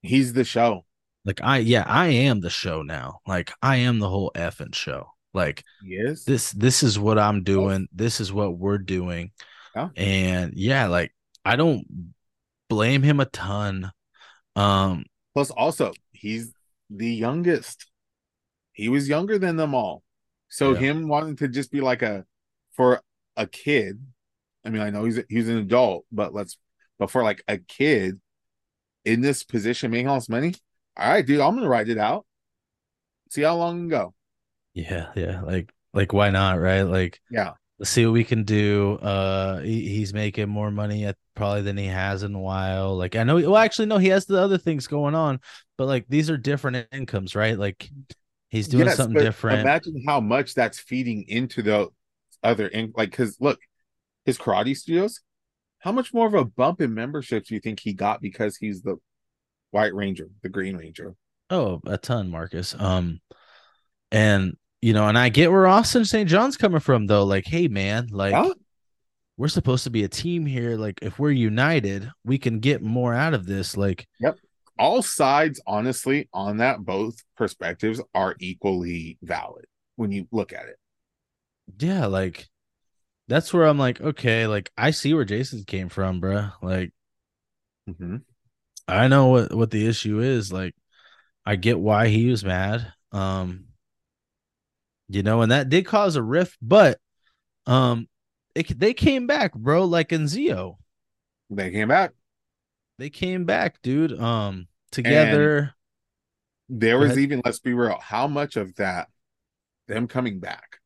He's the show. Like I, yeah, I am the show now. Like I am the whole effing show. Like He is. this this is what I'm doing. This is what we're doing. Yeah. And yeah, like I don't blame him a ton. Um Plus, also, he's the youngest. He was younger than them all. So Yeah. him wanting to just be like a for a kid. I mean, I know he's he's an adult, but let's but for like a kid in this position making all this money. All right, dude, I'm gonna write it out. See how long go. yeah, yeah, like like why not, right? Like Yeah. Let's see what we can do. Uh he, he's making more money at probably than he has in a while. Like I know well actually no, he has the other things going on, but like these are different incomes, right? Like he's doing Yes, something different. Imagine how much that's feeding into the other in like because look, his karate studios, how much more of a bump in memberships do you think he got because he's the White Ranger, the Green Ranger? Oh, a ton, Marcus. Um, and you know, and I get where Austin St. John's coming from, though. Like, hey, man, like Yeah. we're supposed to be a team here. Like, if we're united, we can get more out of this. Like, yep. All sides, honestly, on that, both perspectives are equally valid when you look at it. yeah, like that's where I'm like, okay, like I see where Jason came from, bruh. Like, Mm-hmm. I know what what the issue is. Like, I get why he was mad. Um, you know, and that did cause a rift, but um, it, they came back, bro. Like in Zeo. They came back. they came back, dude. Um, together. There was even, let's be real, how much of that, them coming back,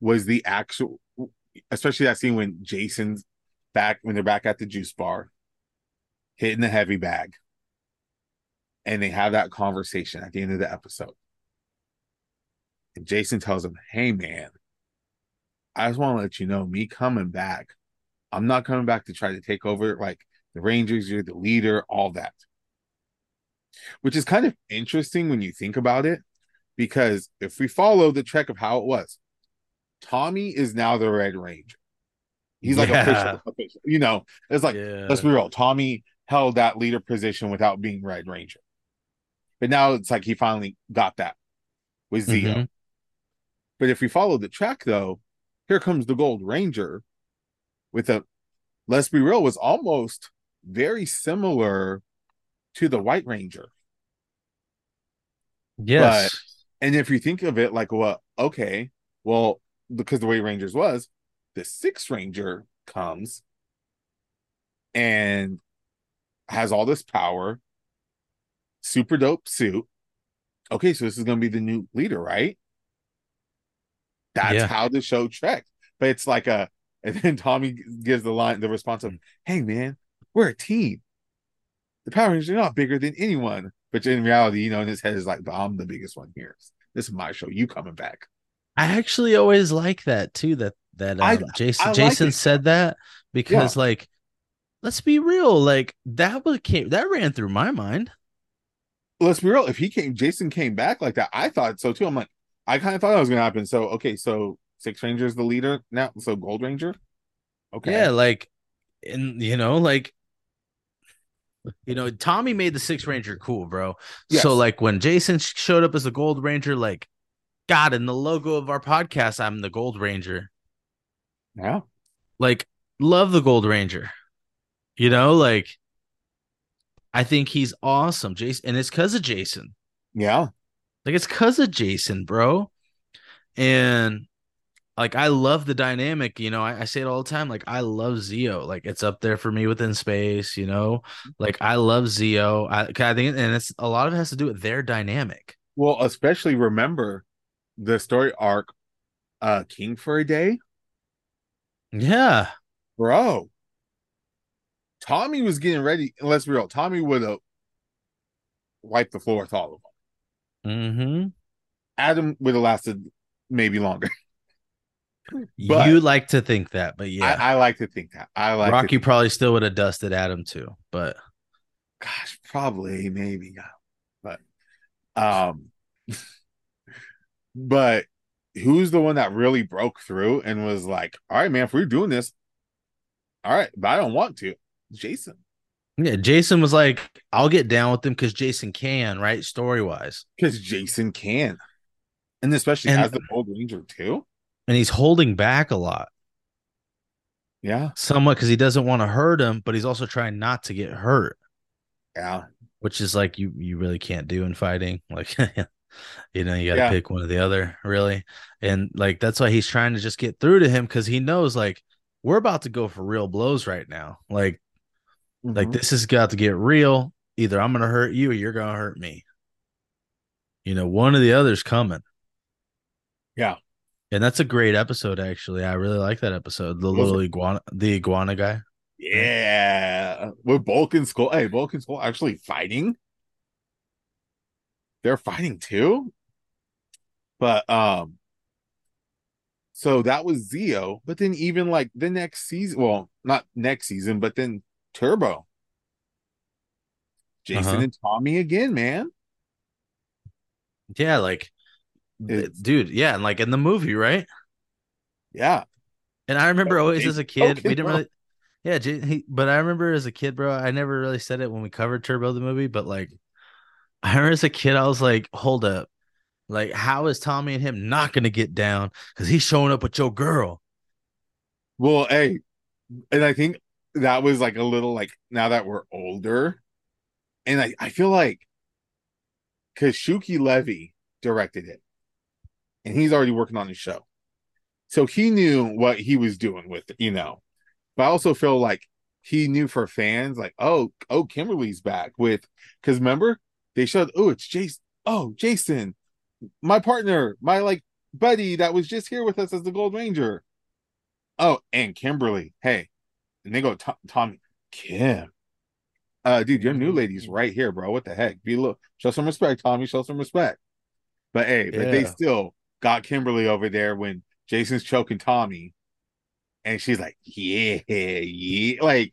was the actual, especially that scene when Jason's back, when they're back at the juice bar, hitting the heavy bag, and they have that conversation at the end of the episode. And Jason tells him, Hey, man, I just want to let you know, me coming back, I'm not coming back to try to take over like the Rangers, you're the leader, all that. Which is kind of interesting when you think about it because if we follow the track of how it was tommy is now the red ranger. He's like Yeah. official, official you know it's like yeah, let's be real tommy held that leader position without being red ranger. But now it's like he finally got that with zeo. Mhm. But if we follow the track though here comes the gold ranger with a let's be real was almost very similar to the white ranger yes, And if you think of it like, well, okay, well, because the way Rangers was, the sixth Ranger comes and has all this power, super dope suit. Okay, so this is going to be the new leader, right? That's Yeah. how the show trekked. But it's like a, and then Tommy gives the line, the response of, hey, man, we're a team. The Power Rangers are not bigger than anyone. But in reality, you know, in his head is like, "I'm the biggest one here. This is my show. You coming back? I actually always like that too. That that I- um, Jason I like Jason it. said that because like, let's be real, like that was came that ran through my mind. Let's be real. If he came, Jason came back like that. I thought so too. I'm like, I kind of thought that was gonna happen. So okay, so Six Ranger is the leader now. So Gold Ranger. Okay. Yeah, like, and you know, like, you know, Tommy made the Six Ranger cool, bro. Yes. So like when Jason showed up as the Gold Ranger, like, God, in the logo of our podcast, I'm the Gold Ranger. Yeah. Like, love the Gold Ranger. You know, like, I think he's awesome, Jason, and it's because of Jason. Yeah. Like it's cause of Jason, bro. And like I love the dynamic, you know. I, I say it all the time. Like I love Zeo. Like it's up there for me within space, you know. Like I love Zeo. I, I think, and it's a lot of it has to do with their dynamic. Well, especially remember the story arc, uh, King for a Day, Yeah, bro. Tommy was getting ready. Let's be real. Tommy would have wiped the floor with all of them. Mm-hmm. Adam would have lasted maybe longer. But- you like to think that, but yeah, I, I like to think that. I like Rocky probably still would have dusted Adam too. But gosh, probably, maybe. But um but who's the one that really broke through and was like, all right, man, if we're doing this, all right, but I don't want to. Jason. Yeah, Jason was like, "I'll get down with him because Jason can, right? Story wise." Because Jason can. And especially And- as the Gold Ranger too. And he's holding back a lot. Yeah. somewhat because he doesn't want to hurt him, but he's also trying not to get hurt, Yeah. which is like you you really can't do in fighting. Like you know, you got to Yeah. pick one or the other, really. And like that's why he's trying to just get through to him because he knows like we're about to go for real blows right now. Like like Mhm. this has got to get real. Either I'm gonna hurt you or you're gonna hurt me. You know, one of the other's coming. Yeah. And that's a great episode, actually. I really like that episode. The little iguana, the iguana guy. Yeah. With Bulk and Skull. Hey, Bulk and Skull actually fighting. They're fighting too. But um so that was Zeo, but then even like the next season, well, not next season, but then Turbo. Jason Uh-huh. and Tommy again, man. Yeah, like, It's- dude, yeah, and like in the movie, right? Yeah. And I remember Oh, always as a kid, okay, we didn't bro. really, yeah, he, but I remember as a kid, bro, I never really said it when we covered Turbo the movie, but like, I remember as a kid, I was like, hold up, like, how is Tommy and him not gonna get down? Because he's showing up with your girl. Well, hey, and I think that was like a little like now that we're older, and I, I feel like because Shuki Levy directed it, and he's already working on his show, so he knew what he was doing with it, you know. But I also feel like he knew for fans, like, oh, oh, Kimberly's back with because remember they showed, oh, it's Jason, oh, Jason, my partner, my like buddy that was just here with us as the Gold Ranger. Oh, and Kimberly. Hey, and they go, "To- Tommy, Kim. Uh, dude, your new lady's right here, bro. What the heck? Be look, show some respect, Tommy. Show some respect. But hey, but they still got Kimberly over there when Jason's choking Tommy, and she's like, yeah, yeah. Like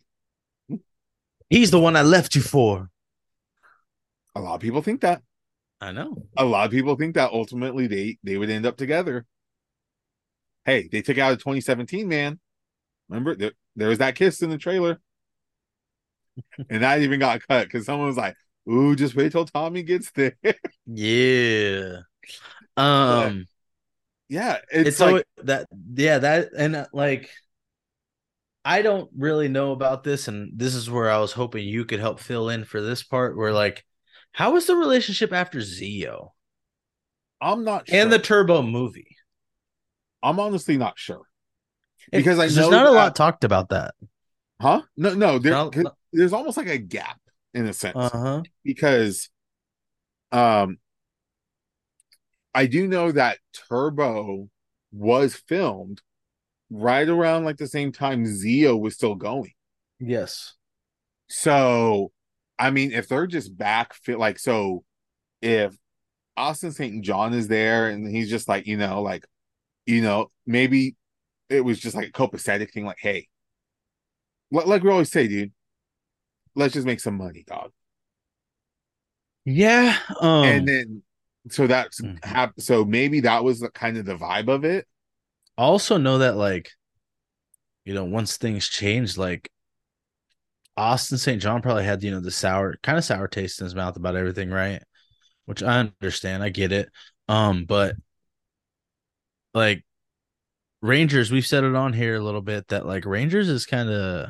He's the one I left you for. a lot of people think that. I know. A lot of people think that ultimately they they would end up together. Hey, they took out a 2017, man. Remember there, was that kiss in the trailer, and that even got cut because someone was like, "Ooh, just wait till Tommy gets there." Yeah. Um. yeah, it's, it's, so like that yeah that and uh, like i don't really know about this and this is where i was hoping you could help fill in for this part where like how was the relationship after zeo I'm not sure. and the turbo movie I'm honestly not sure because I there's know not a that- lot talked about that huh? No, no, there, Not- there's almost like a gap in a sense. uh-huh because um I do know that Turbo was filmed right around like the same time Zeo was still going. yes So I mean if they're just back fit like so if Austin St. John is there, and he's just like, you know, like, you know, maybe it was just like a copacetic thing, like, hey, like we always say, dude, let's just make some money, dog. Yeah. Um, and then so that's Mhm. hap- so maybe that was the, kind of the vibe of it. I also know that like, you know, once things changed, like Austin St. John probably had, you know, the sour kind of sour taste in his mouth about everything, right? Which I understand, I get it. Um, but like Rangers, we've said it on here a little bit that like Rangers is kind of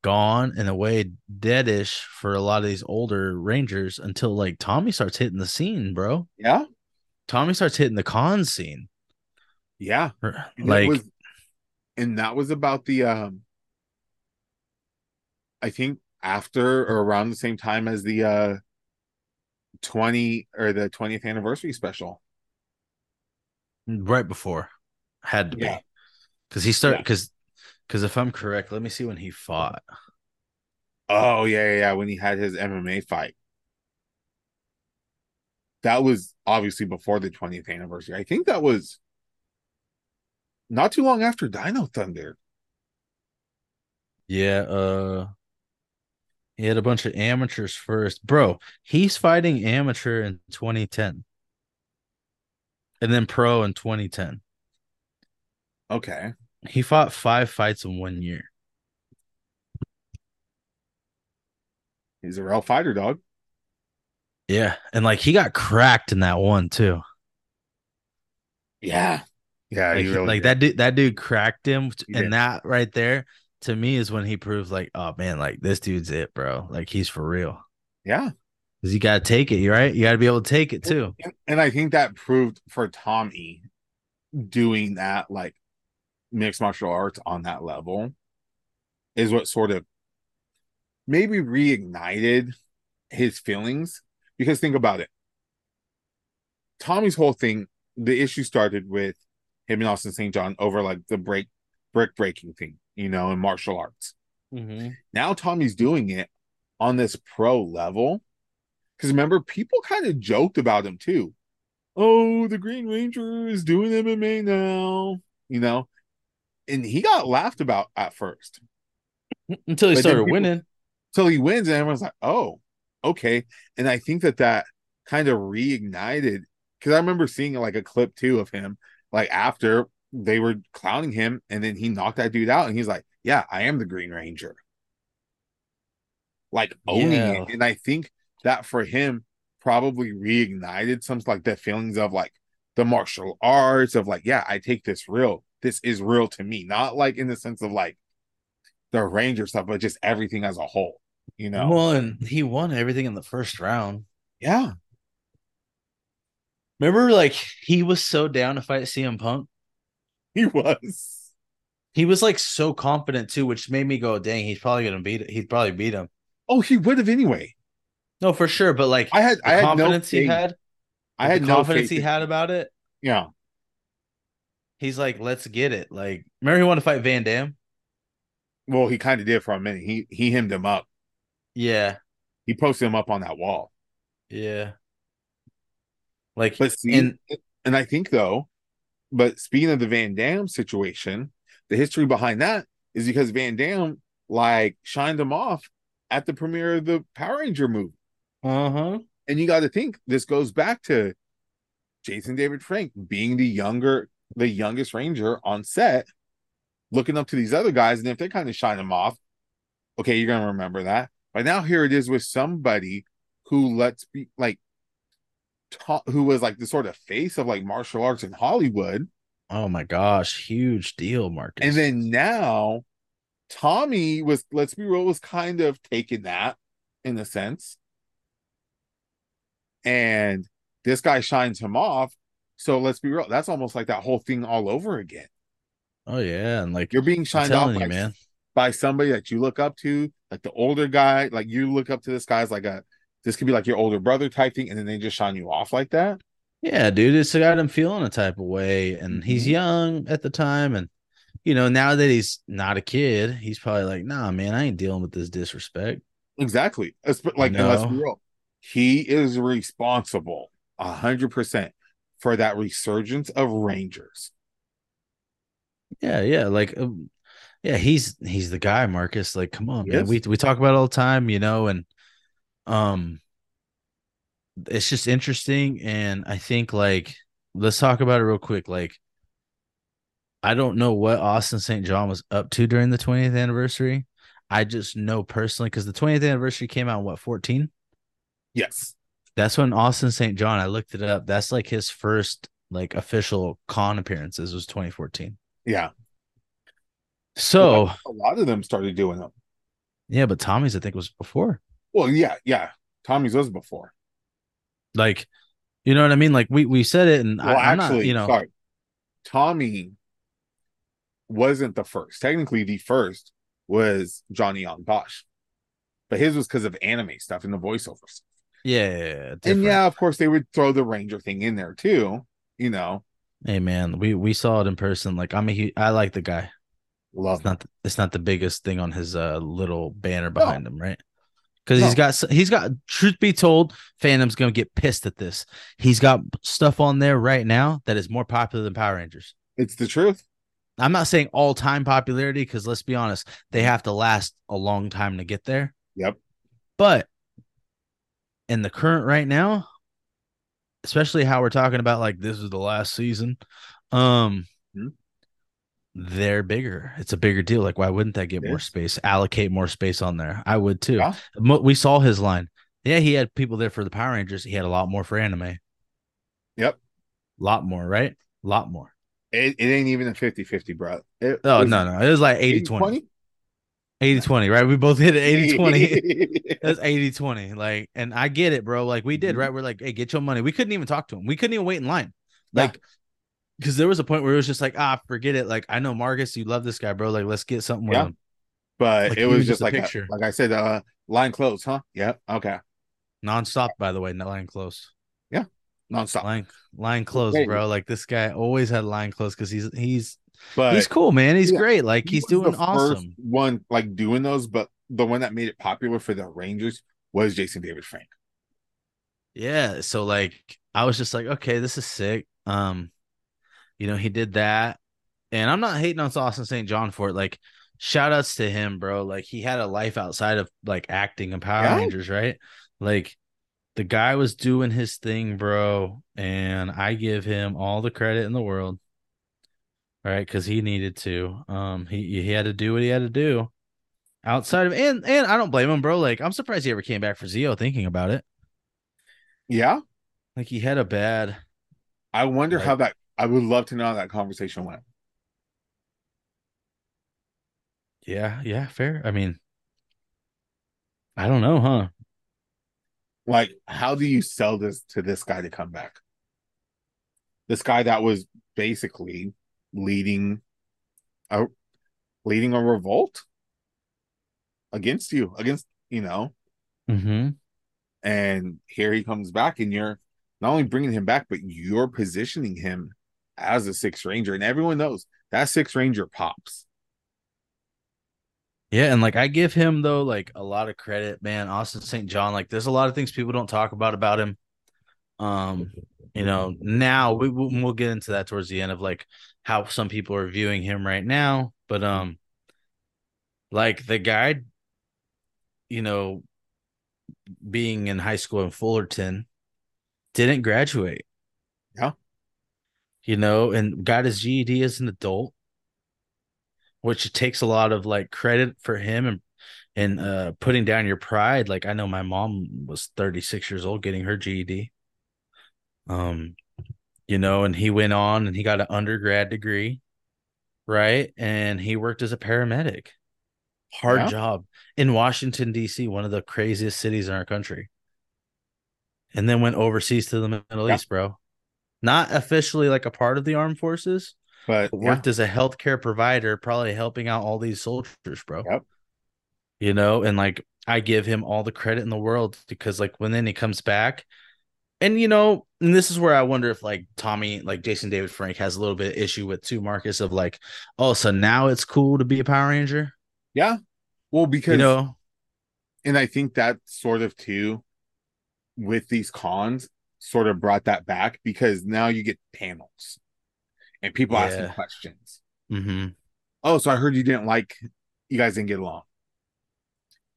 gone in a way deadish for a lot of these older Rangers until like Tommy starts hitting the scene, bro. Yeah, Tommy starts hitting the con scene. yeah. And Like was, and that was about the um. I think after or around the same time as the uh 20 or the 20th anniversary special. right before had to Yeah. be because he started Yeah. because because if i'm correct let me see when he fought Oh yeah, yeah, yeah, when he had his MMA fight. That was obviously before the 20th anniversary. I think that was not too long after Dino Thunder. yeah uh he had a bunch of amateurs first bro he's fighting amateur in 2010 and then pro in 2010 Okay. he fought five fights in one year He's a real fighter dog. yeah and like he got cracked in that one too Yeah. Yeah, like, really like that dude that dude cracked him and that right there to me is when he proves like oh man like this dude's it bro like he's for real Yeah. Because you gotta take it, right? You gotta be able to take it too. And, and I think that proved for Tommy doing that like mixed martial arts on that level is what sort of maybe reignited his feelings. Because think about it. Tommy's whole thing the issue started with him and austin st john over like the break brick breaking thing you know in martial arts. Mm-hmm. Now tommy's doing it on this pro level. Because remember people kind of joked about him too. Oh the green ranger is doing mma now you know and he got laughed about at first. Until he But started people- winning. Until he wins and everyone's like oh okay. And i think that that kind of reignited because i remember seeing like a clip too of him like after they were clowning him and then he knocked that dude out and he's like yeah i am the green ranger. Like owning Yeah. it and i think that for him probably reignited some like the feelings of like the martial arts of like yeah i take this real this is real to me not like in the sense of like the ranger stuff but just everything as a whole you know Well, and he won everything in the first round. yeah Remember, like he was so down to fight CM Punk. he was He was like so confident too, which made me go, "Dang, he's probably gonna beat it. He'd probably beat him." oh he would have anyway No, for sure. But like i had i had no confidence he had, i had no confidence he had about it. yeah He's like, "Let's get it." Like, remember he wanted to fight Van Damme? well he kind of did for a minute he he hemmed him up Yeah, he posted him up on that wall yeah. Like, but see and and i think though but speaking of the van damme situation the history behind that is because van damme like shined him off at the premiere of the power ranger movie uh huh. and you got to think this goes back to Jason David Frank being the younger, the youngest ranger on set, looking up to these other guys, and if they kind of shine him off, okay, you're gonna remember that. But now here it is with somebody who let's be like, ta- who was like the sort of face of like martial arts in Hollywood, Oh my gosh, huge deal, Marcus. and then now Tommy was, let's be real, was kind of taking that in a sense. And this guy shines him off. So let's be real, that's almost like that whole thing all over again. oh yeah, and like You're being shined off telling by, man. by somebody that you look up to, like the older guy, like you look up to this guy's like a this could be like your older brother type thing, and then they just shine you off like that. Yeah, dude, it's got him feeling a type of way, and he's Mhm. young at the time, and you know now that he's not a kid, he's probably like, nah, man, I ain't dealing with this disrespect. Exactly. Espe- Like, and let's be real, he is responsible a hundred percent for that resurgence of Rangers. Yeah, yeah, like um, yeah, he's he's the guy, Marcus. Like, come on, man. We we talk about it all the time, you know, and um it's just interesting and I think like let's talk about it real quick. Like I don't know what Austin St. John was up to during the 20th anniversary. I just know personally because the 20th anniversary came out in what 14? Yes. That's when Austin St. John, I looked it up. That's like his first like official con appearances was 2014. Yeah. So a lot of them started doing them. yeah, but Tommy's I think was before. Well, yeah, yeah. Tommy's was before. Like, you know what I mean? Like we we said it, and Well, I, I'm actually, not, you know, sorry. Tommy wasn't the first. Technically, the first was Johnny Yong Bosch, but his was because of anime stuff and the voiceovers. Yeah, yeah, yeah, And yeah, of course, they would throw the Ranger thing in there too. You know, Hey man, we we saw it in person. Like I'm a I like the guy. love It's not it's not the biggest thing on his uh little banner behind him, right? Because he's got he's got. Truth be told, fandom's gonna get pissed at this. He's got stuff on there right now that is more popular than Power Rangers. It's the truth. I'm not saying all time popularity because let's be honest, they have to last a long time to get there. Yep. But in the current right now, especially how we're talking about like this is the last season, um, Mhm. they're bigger. It's a bigger deal. Like, why wouldn't that get It more space? Allocate more space on there. I would too. Yeah. We saw his line. Yeah, he had people there for the Power Rangers. He had a lot more for anime. Yep. A lot more, right? A lot more. It, it ain't even a 50 50, bro. It Oh, no, no. It was like 80 20. 80 80 20, right? We both hit it 80 20. 20. That's 80 20. Like, and I get it, bro. Like, we did, Mhm. right? We're like, hey, get your money. We couldn't even talk to him. We couldn't even wait in line. Yeah. Like, because there was a point where it was just like, ah, forget it. Like, I know Marcus, you love this guy, bro. Like, let's get something with Yeah. him. but Like, it was just just like a- like I said, uh, line closed, huh? Yeah. Okay. Nonstop, by the way, not line close. Nonstop. Line line closed, bro. Like this guy always had line closed because he's he's But he's cool, man. He's yeah, great. Like he he's was doing the awesome. First one like doing those, but the one that made it popular for the Rangers was Jason David Frank. Yeah. So like I was just like, okay, this is sick. Um, you know, he did that. And I'm not hating on Austin St. John for it. Like, shout outs to him, bro. Like he had a life outside of like acting and Power Yeah. Rangers, right? Like the guy was doing his thing, bro. And I give him all the credit in the world. All right, because he needed to. Um, he he had to do what he had to do. Outside of and and I don't blame him, bro. Like I'm surprised he ever came back for Zeo thinking about it. Yeah. Like he had a bad I wonder Like- how that I would love to know how that conversation went. Yeah, yeah, fair. I mean, I don't know, huh? Like, how do you sell this to this guy to come back? This guy that was basically leading a leading a revolt against you, against you know, Mm-hmm. and here he comes back, and you're not only bringing him back, but you're positioning him as a six ranger, and everyone knows that six ranger pops. Yeah, and like I give him though like a lot of credit, man. Austin St. John, like there's a lot of things people don't talk about about him. Um, you know, now we we'll, we'll get into that towards the end of like how some people are viewing him right now, but um, like the guy, you know, being in high school in Fullerton, didn't graduate. Yeah. You know, and got his GED as an adult, which takes a lot of like credit for him and and uh putting down your pride. Like I know my mom was 36 years old getting her GED. Um, you know, and he went on and he got an undergrad degree, right? And he worked as a paramedic. Hard Yeah. job in Washington, DC, one of the craziest cities in our country. And then went overseas to the Middle Yeah. East, bro. Not officially like a part of the armed forces, But but yeah, worked as a healthcare provider, probably helping out all these soldiers, bro. Yep. You know, and like I give him all the credit in the world because like when then he comes back, and you know, and this is where I wonder if like Tommy, like Jason David Frank has a little bit of issue with too, Marcus, of like, oh, so now it's cool to be a Power Ranger. yeah. Well, because You know, and I think that sort of too with these cons, sort of brought that back because now you get panels and people asking questions. Mm-hmm. Oh, so I heard you didn't like, you guys didn't get along.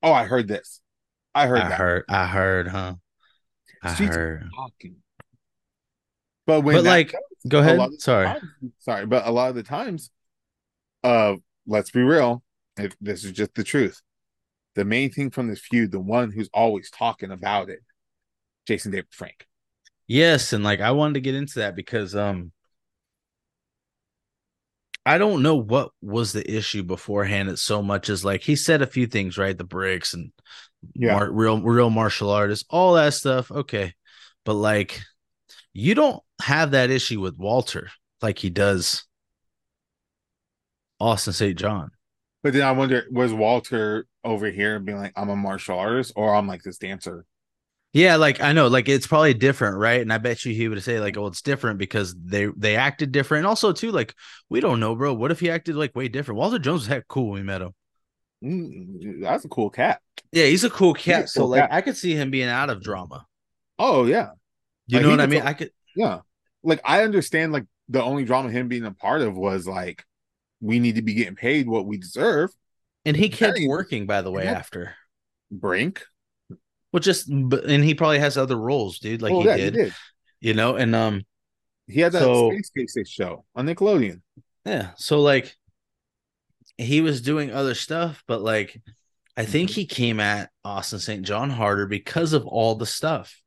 Oh, I heard this. I heard I that. heard. I heard, huh? I Streets heard. Talking. But when But like, go ahead. lot of the Sorry. times- sorry, but a lot of the times, uh, let's be real. If this is just the truth, the main thing from this feud, the one who's always talking about it, Jason David Frank. Yes, and like I wanted to get into that because um I don't know what was the issue beforehand. It's so much as like he said a few things, right? The bricks and Yeah. mar- real real martial artists, all that stuff. Okay. But like you don't have that issue with Walter like he does Austin St. John. But then I wonder, was Walter over here being like, I'm a martial artist or I'm like this dancer? Yeah, like I know, like it's probably different, right? And I bet you he would say like, "Oh, it's different because they they acted different." And also too, like we don't know, bro. What if he acted like way different? Walter Jones was heck cool when we met him. Mm, that's a cool cat. Yeah, he's a cool He's a cat. So cool like, cat. I could see him being out of drama. Oh, yeah. You Like, know what I mean? I could. Yeah. Like I understand like the only drama him being a part of was like we need to be getting paid what we deserve. And he kept working, by the way, yeah. after. Brink. Well, just and he probably has other roles, dude. Like oh, he, yeah, did, he did. you know. And um, He had that So- Space Cases show on Nickelodeon. Yeah. So like he was doing other stuff, but like I think Mhm. he came at Austin St. John harder because of all the stuff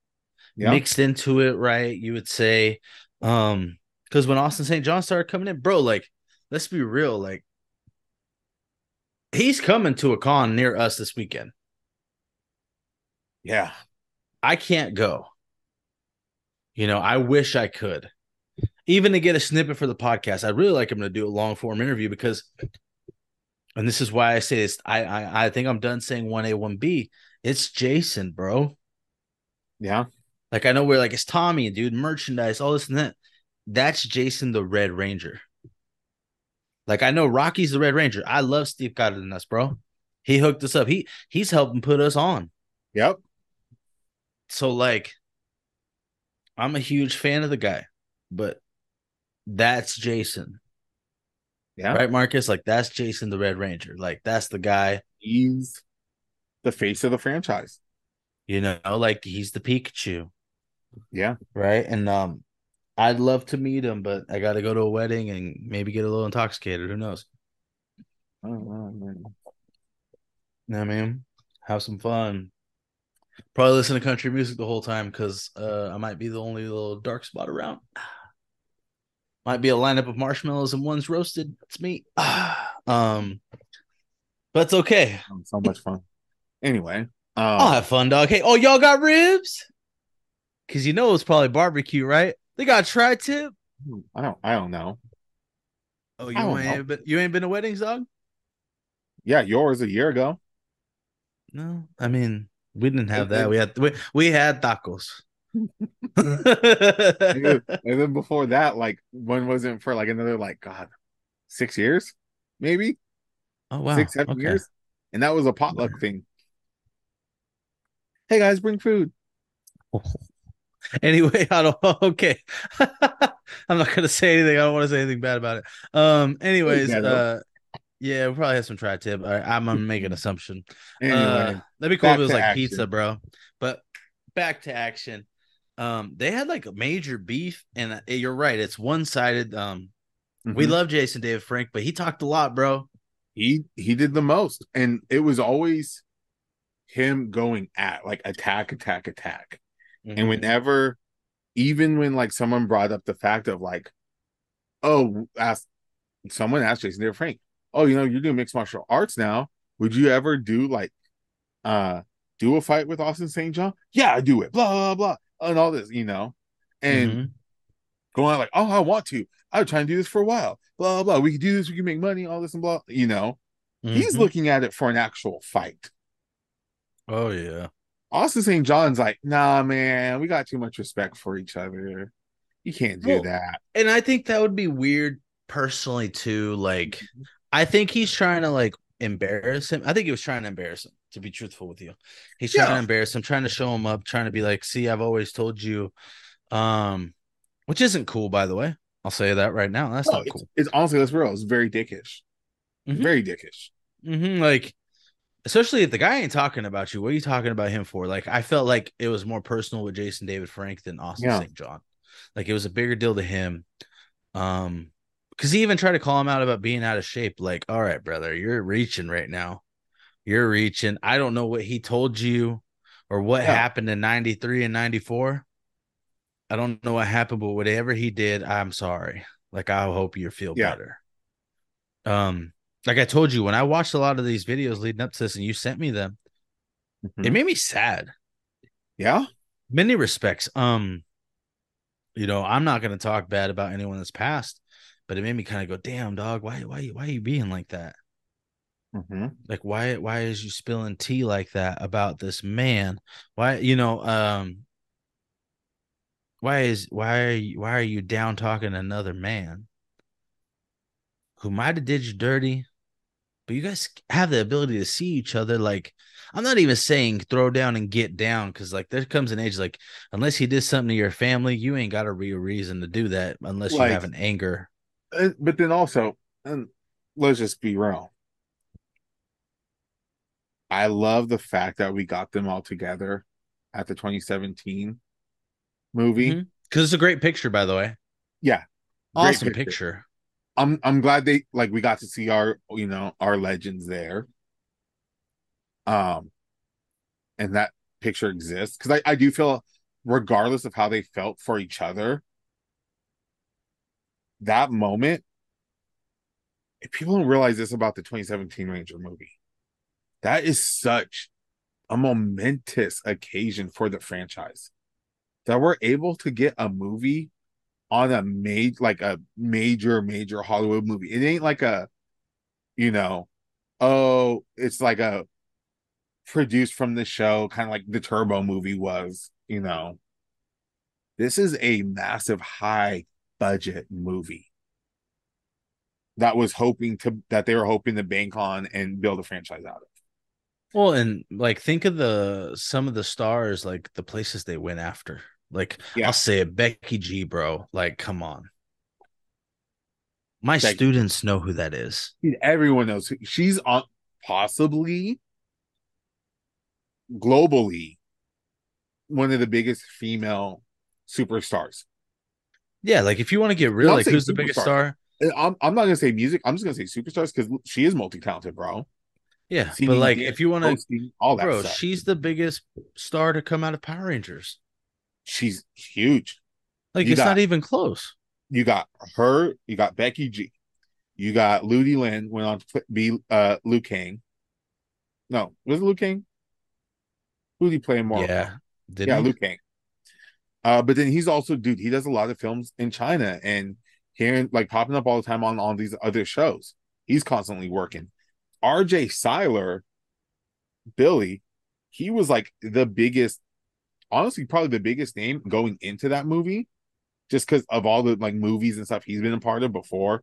mixed into it, right? You would say, um, because when Austin St. John started coming in, bro, like, let's be real, like he's coming to a con near us this weekend. yeah. I can't go. You know, I wish I could. Even to get a snippet for the podcast, I'd really like him to do a long form interview because, and this is why I say this. I I, I think I'm done saying one A one B. It's Jason, bro. Yeah. Like I know we're like it's Tommy, dude, merchandise, all this and that. That's Jason the Red Ranger. Like I know Rocky's the Red Ranger. I love Steve Cardenas, bro. He hooked us up. He he's helping put us on. Yep. So like I'm a huge fan of the guy, but that's Jason. Yeah. Right, Marcus? Like that's Jason the Red Ranger. Like that's the guy, He's the face of the franchise. you know, like he's the Pikachu, Yeah. right? And um I'd love to meet him, but I gotta go to a wedding and maybe get a little intoxicated. Who knows? Oh, man. You know what I mean? Have some fun. Probably listen to country music the whole time because uh, I might be the only little dark spot around. Might be a lineup of marshmallows and one's roasted. It's me. um, but it's okay. So much fun. Anyway, um, I'll have fun, dog. Hey, oh, y'all got ribs? Because you know it's probably barbecue, right? They got tri tip. Hmm, I don't. I don't know. Oh, you ain't been you ain't been to weddings, dog? Yeah, yours a year ago. No, I mean we didn't have that. We had we, we had tacos. And then, before that, like one wasn't for like another like God, six years, maybe oh wow, six, seven okay. years, and that was a potluck thing. Hey guys, bring food. Anyway, I don't. Okay, I'm not gonna say anything. I don't want to say anything bad about it. Um. Anyways, Yeah, uh, yeah, we probably had some tri tip. I'm gonna make an assumption. Anyway, Uh, that'd be cool if it was like action. pizza, bro. But back to action. Um, they had like a major beef, and uh, you're right. It's one sided. Um, we mhm. love Jason David Frank, but he talked a lot, bro. he he did the most, and it was always him going at like attack, attack, attack. Mm-hmm. And whenever, even when like someone brought up the fact of like, oh, ask someone asked Jason David Frank, oh, you know, you're doing mixed martial arts now. Would you ever do like, uh, do a fight with Austin St. John? Yeah, I do it. Blah blah blah, and all this, you know, and Mhm. going like, oh, I want to. I was trying to do this for a while. Blah blah. We can do this. We can make money. All this and blah. You know, he's Mhm. looking at it for an actual fight. Oh yeah. Austin St. John's like, nah, man, we got too much respect for each other. You can't do Well, that. And I think that would be weird personally too. Like, I think he's trying to like embarrass him. I think he was trying to embarrass him, to be truthful with you. He's trying Yeah. to embarrass him, trying to show him up, trying to be like, see, I've always told you Um, which isn't cool, by the way. I'll say that right now. That's No, not it's, cool. it's honestly that's real. It's very dickish. Mhm. Very dickish. Mm-hmm. Like, especially if the guy ain't talking about you, what are you talking about him for? Like, I felt like it was more personal with Jason David Frank than Austin Yeah. St. John. Like, it was a bigger deal to him. Um, because he even tried to call him out about being out of shape. Like, all right, brother, you're reaching right now. You're reaching. I don't know what he told you or what Yeah. happened in 93 and 94. I don't know what happened, but whatever he did, I'm sorry. Like, I hope you feel Yeah. better. Um, like I told you, when I watched a lot of these videos leading up to this and you sent me them, Mhm. it made me sad. yeah. Many respects. Um, you know, I'm not gonna talk bad about anyone that's passed, but it made me kind of go, damn dog, why why why are you being like that? hmm Like why why is you spilling tea like that about this man? Why you know, um why is why are you why are you down talking another man who might have did you dirty, but you guys have the ability to see each other like i'm not even saying throw down and get down because like there comes an age like unless you did something to your family you ain't got a real reason to do that unless Like- you have an anger Uh, But then also, and let's just be real. I love the fact that we got them all together at the 2017 movie. Because it's a great picture by the way Yeah. awesome picture. picture. I'm I'm glad they like we got to see our you know our legends there. Um, and that picture exists because I I do feel regardless of how they felt for each other, that moment. If people don't realize this about the 2017 Ranger movie, that is such a momentous occasion for the franchise that we're able to get a movie on a made like a major major Hollywood movie. It ain't like a you know, oh, it's like a produced from the show kind of like the Turbo movie was, you know. This is a massive high budget movie that was hoping to that they were hoping to bank on and build a franchise out of. well and like think of the some of the stars like the places they went after like Yeah. i'll say it becky g bro like come on my Becky- students know who that is Dude, Everyone knows who- she's on possibly globally one of the biggest female superstars. Yeah, like if you want to get real, like who's the biggest star? I'm I'm not gonna say music. I'm just gonna say superstars because she is multi talented, bro. Yeah, Singing, but like if you want to, all that bro, stuff. she's the biggest star to come out of Power Rangers. She's huge. Like You it's got- not even close. You got her. You got Becky G. You got Ludi Lin went on to be uh Liu Kang. No, was it Liu Kang? Who did he play in yeah, did yeah, he? Liu Kang. Uh, but then he's also, dude, he does a lot of films in China and hearing like popping up all the time on all these other shows. He's constantly working. RJ Cyler, Billy, he was like the biggest, honestly, probably the biggest name going into that movie, just because of all the like movies and stuff he's been a part of before.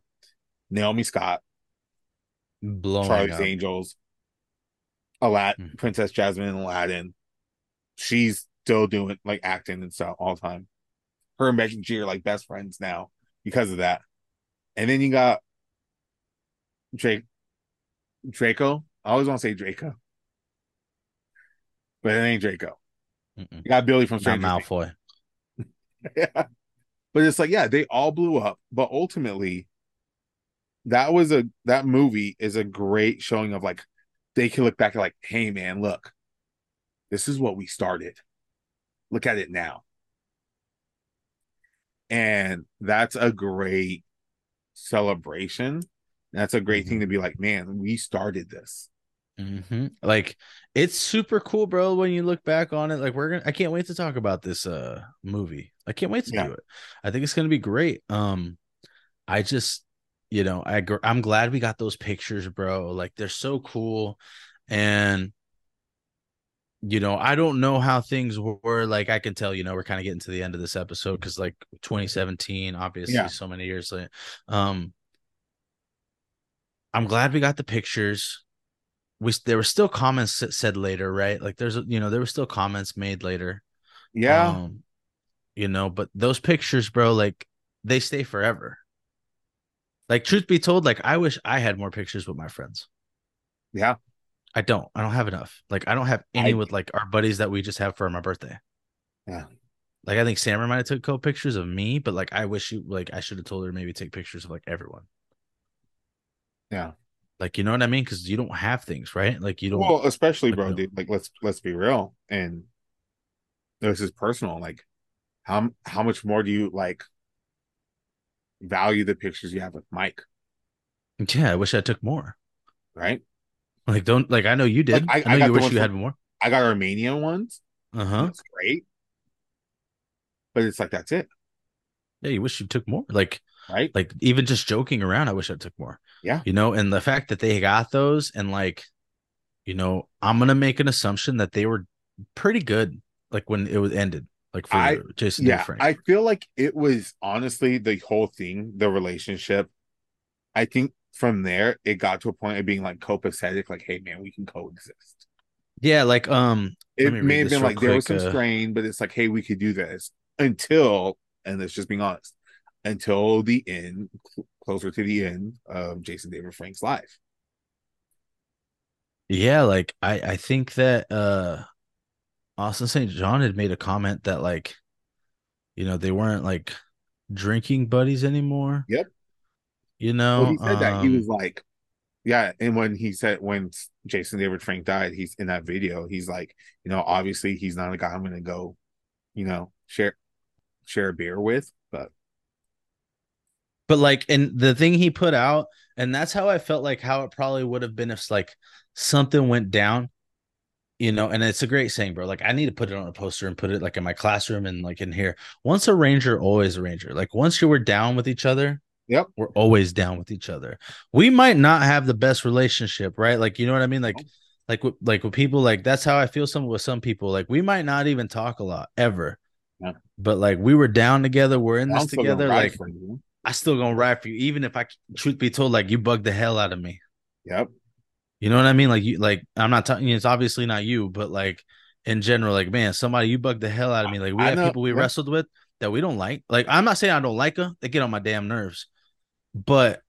Naomi Scott, blowing Charlie's up. Angels, Aladdin, Hmm. Princess Jasmine and Aladdin. She's still doing like acting and stuff all the time. Her and Becky G are like best friends now because of that. And then you got Drake Draco. I always want to say Draco. But it ain't Draco. Mm-mm. You got Billy from Stranger. Malfoy. Yeah. But it's like, yeah, they all blew up. But ultimately, that was a that movie is a great showing of like they can look back at like, hey man, look, this is what we started. Look at it now. And that's a great celebration. That's a great thing mm-hmm. to be like, man, we started this. Hmm Like it's super cool, bro. When you look back on it, like we're gonna, I can't wait to talk about this uh movie. I can't wait to Yeah. do it. I think it's gonna be great. Um, I just, you know, I gr- I'm glad we got those pictures, bro. Like they're so cool, and you know, I don't know how things were. Like I can tell, you know, we're kind of getting to the end of this episode because like 2017, obviously, Yeah. so many years later. Um, I'm glad we got the pictures we there were still comments said later, right? Like there's you know there were still comments made later. Yeah. Um, you know, but those pictures, bro, like they stay forever. Like, truth be told, like I wish I had more pictures with my friends. Yeah. I don't. I don't have enough. Like, I don't have any I- with like our buddies that we just have for my birthday. Yeah. Like, I think Sammer might have took couple pictures of me, but like, I wish you like I should have told her maybe take pictures of like everyone. Yeah. Like, you know what I mean? Because you don't have things, right? Like, you don't. Well, especially, like, bro, dude, like let's let's be real. And this is personal. Like, how how much more do you like value the pictures you have with Mike? yeah, I wish I took more. Right? Like, don't like. I know you did. Like, I- I, I know got you wish you from- had more. I got Armenian ones. Uh huh. That's great. But it's like that's it, Yeah, you wish you took more. Like, right? like even just joking around, I wish I took more. Yeah. You know, and the fact that they got those and like, you know, I'm gonna make an assumption that they were pretty good, like when it was ended, like for I- Jason yeah, Frank. I feel like it was honestly the whole thing, the relationship. I think from there it got to a point of being like copacetic, like, hey man, we can coexist. yeah, like um It may have been like there was some uh, strain, but it's like, hey, we could do this until, and let's just being honest, until the end, cl- closer to the end of Jason David Frank's life. yeah, like I I think that uh Austin St. John had made a comment that like, you know, they weren't like drinking buddies anymore. Yep. You know, he said that he um, was like, yeah, and when he said when Jason David Frank died, he's in that video. He's like, you know, obviously he's not a guy I'm gonna go, you know, share share a beer with, but but like and the thing he put out and that's how i felt like how it probably would have been if like something went down you know and it's a great saying bro like i need to put it on a poster and put it like in my classroom and like in here. Once a ranger always a ranger. Like once you were down with each other Yep. we're always down with each other. We might not have the best relationship right? Like you know what i mean? Like like with like with people like that's how i feel some with some people. Like we might not even talk a lot ever. Yeah. but like we were down together we're in I'm this together like. I still gonna ride for you, even if I truth be told, like you bugged the hell out of me. Yep. You know what I mean? Like you, like I'm not talking. It's obviously not you, but like in general, like man, somebody you bugged the hell out of me. Like we I have know, people we yeah. wrestled with that we don't like. Like I'm not saying I don't like them; they get on my damn nerves. But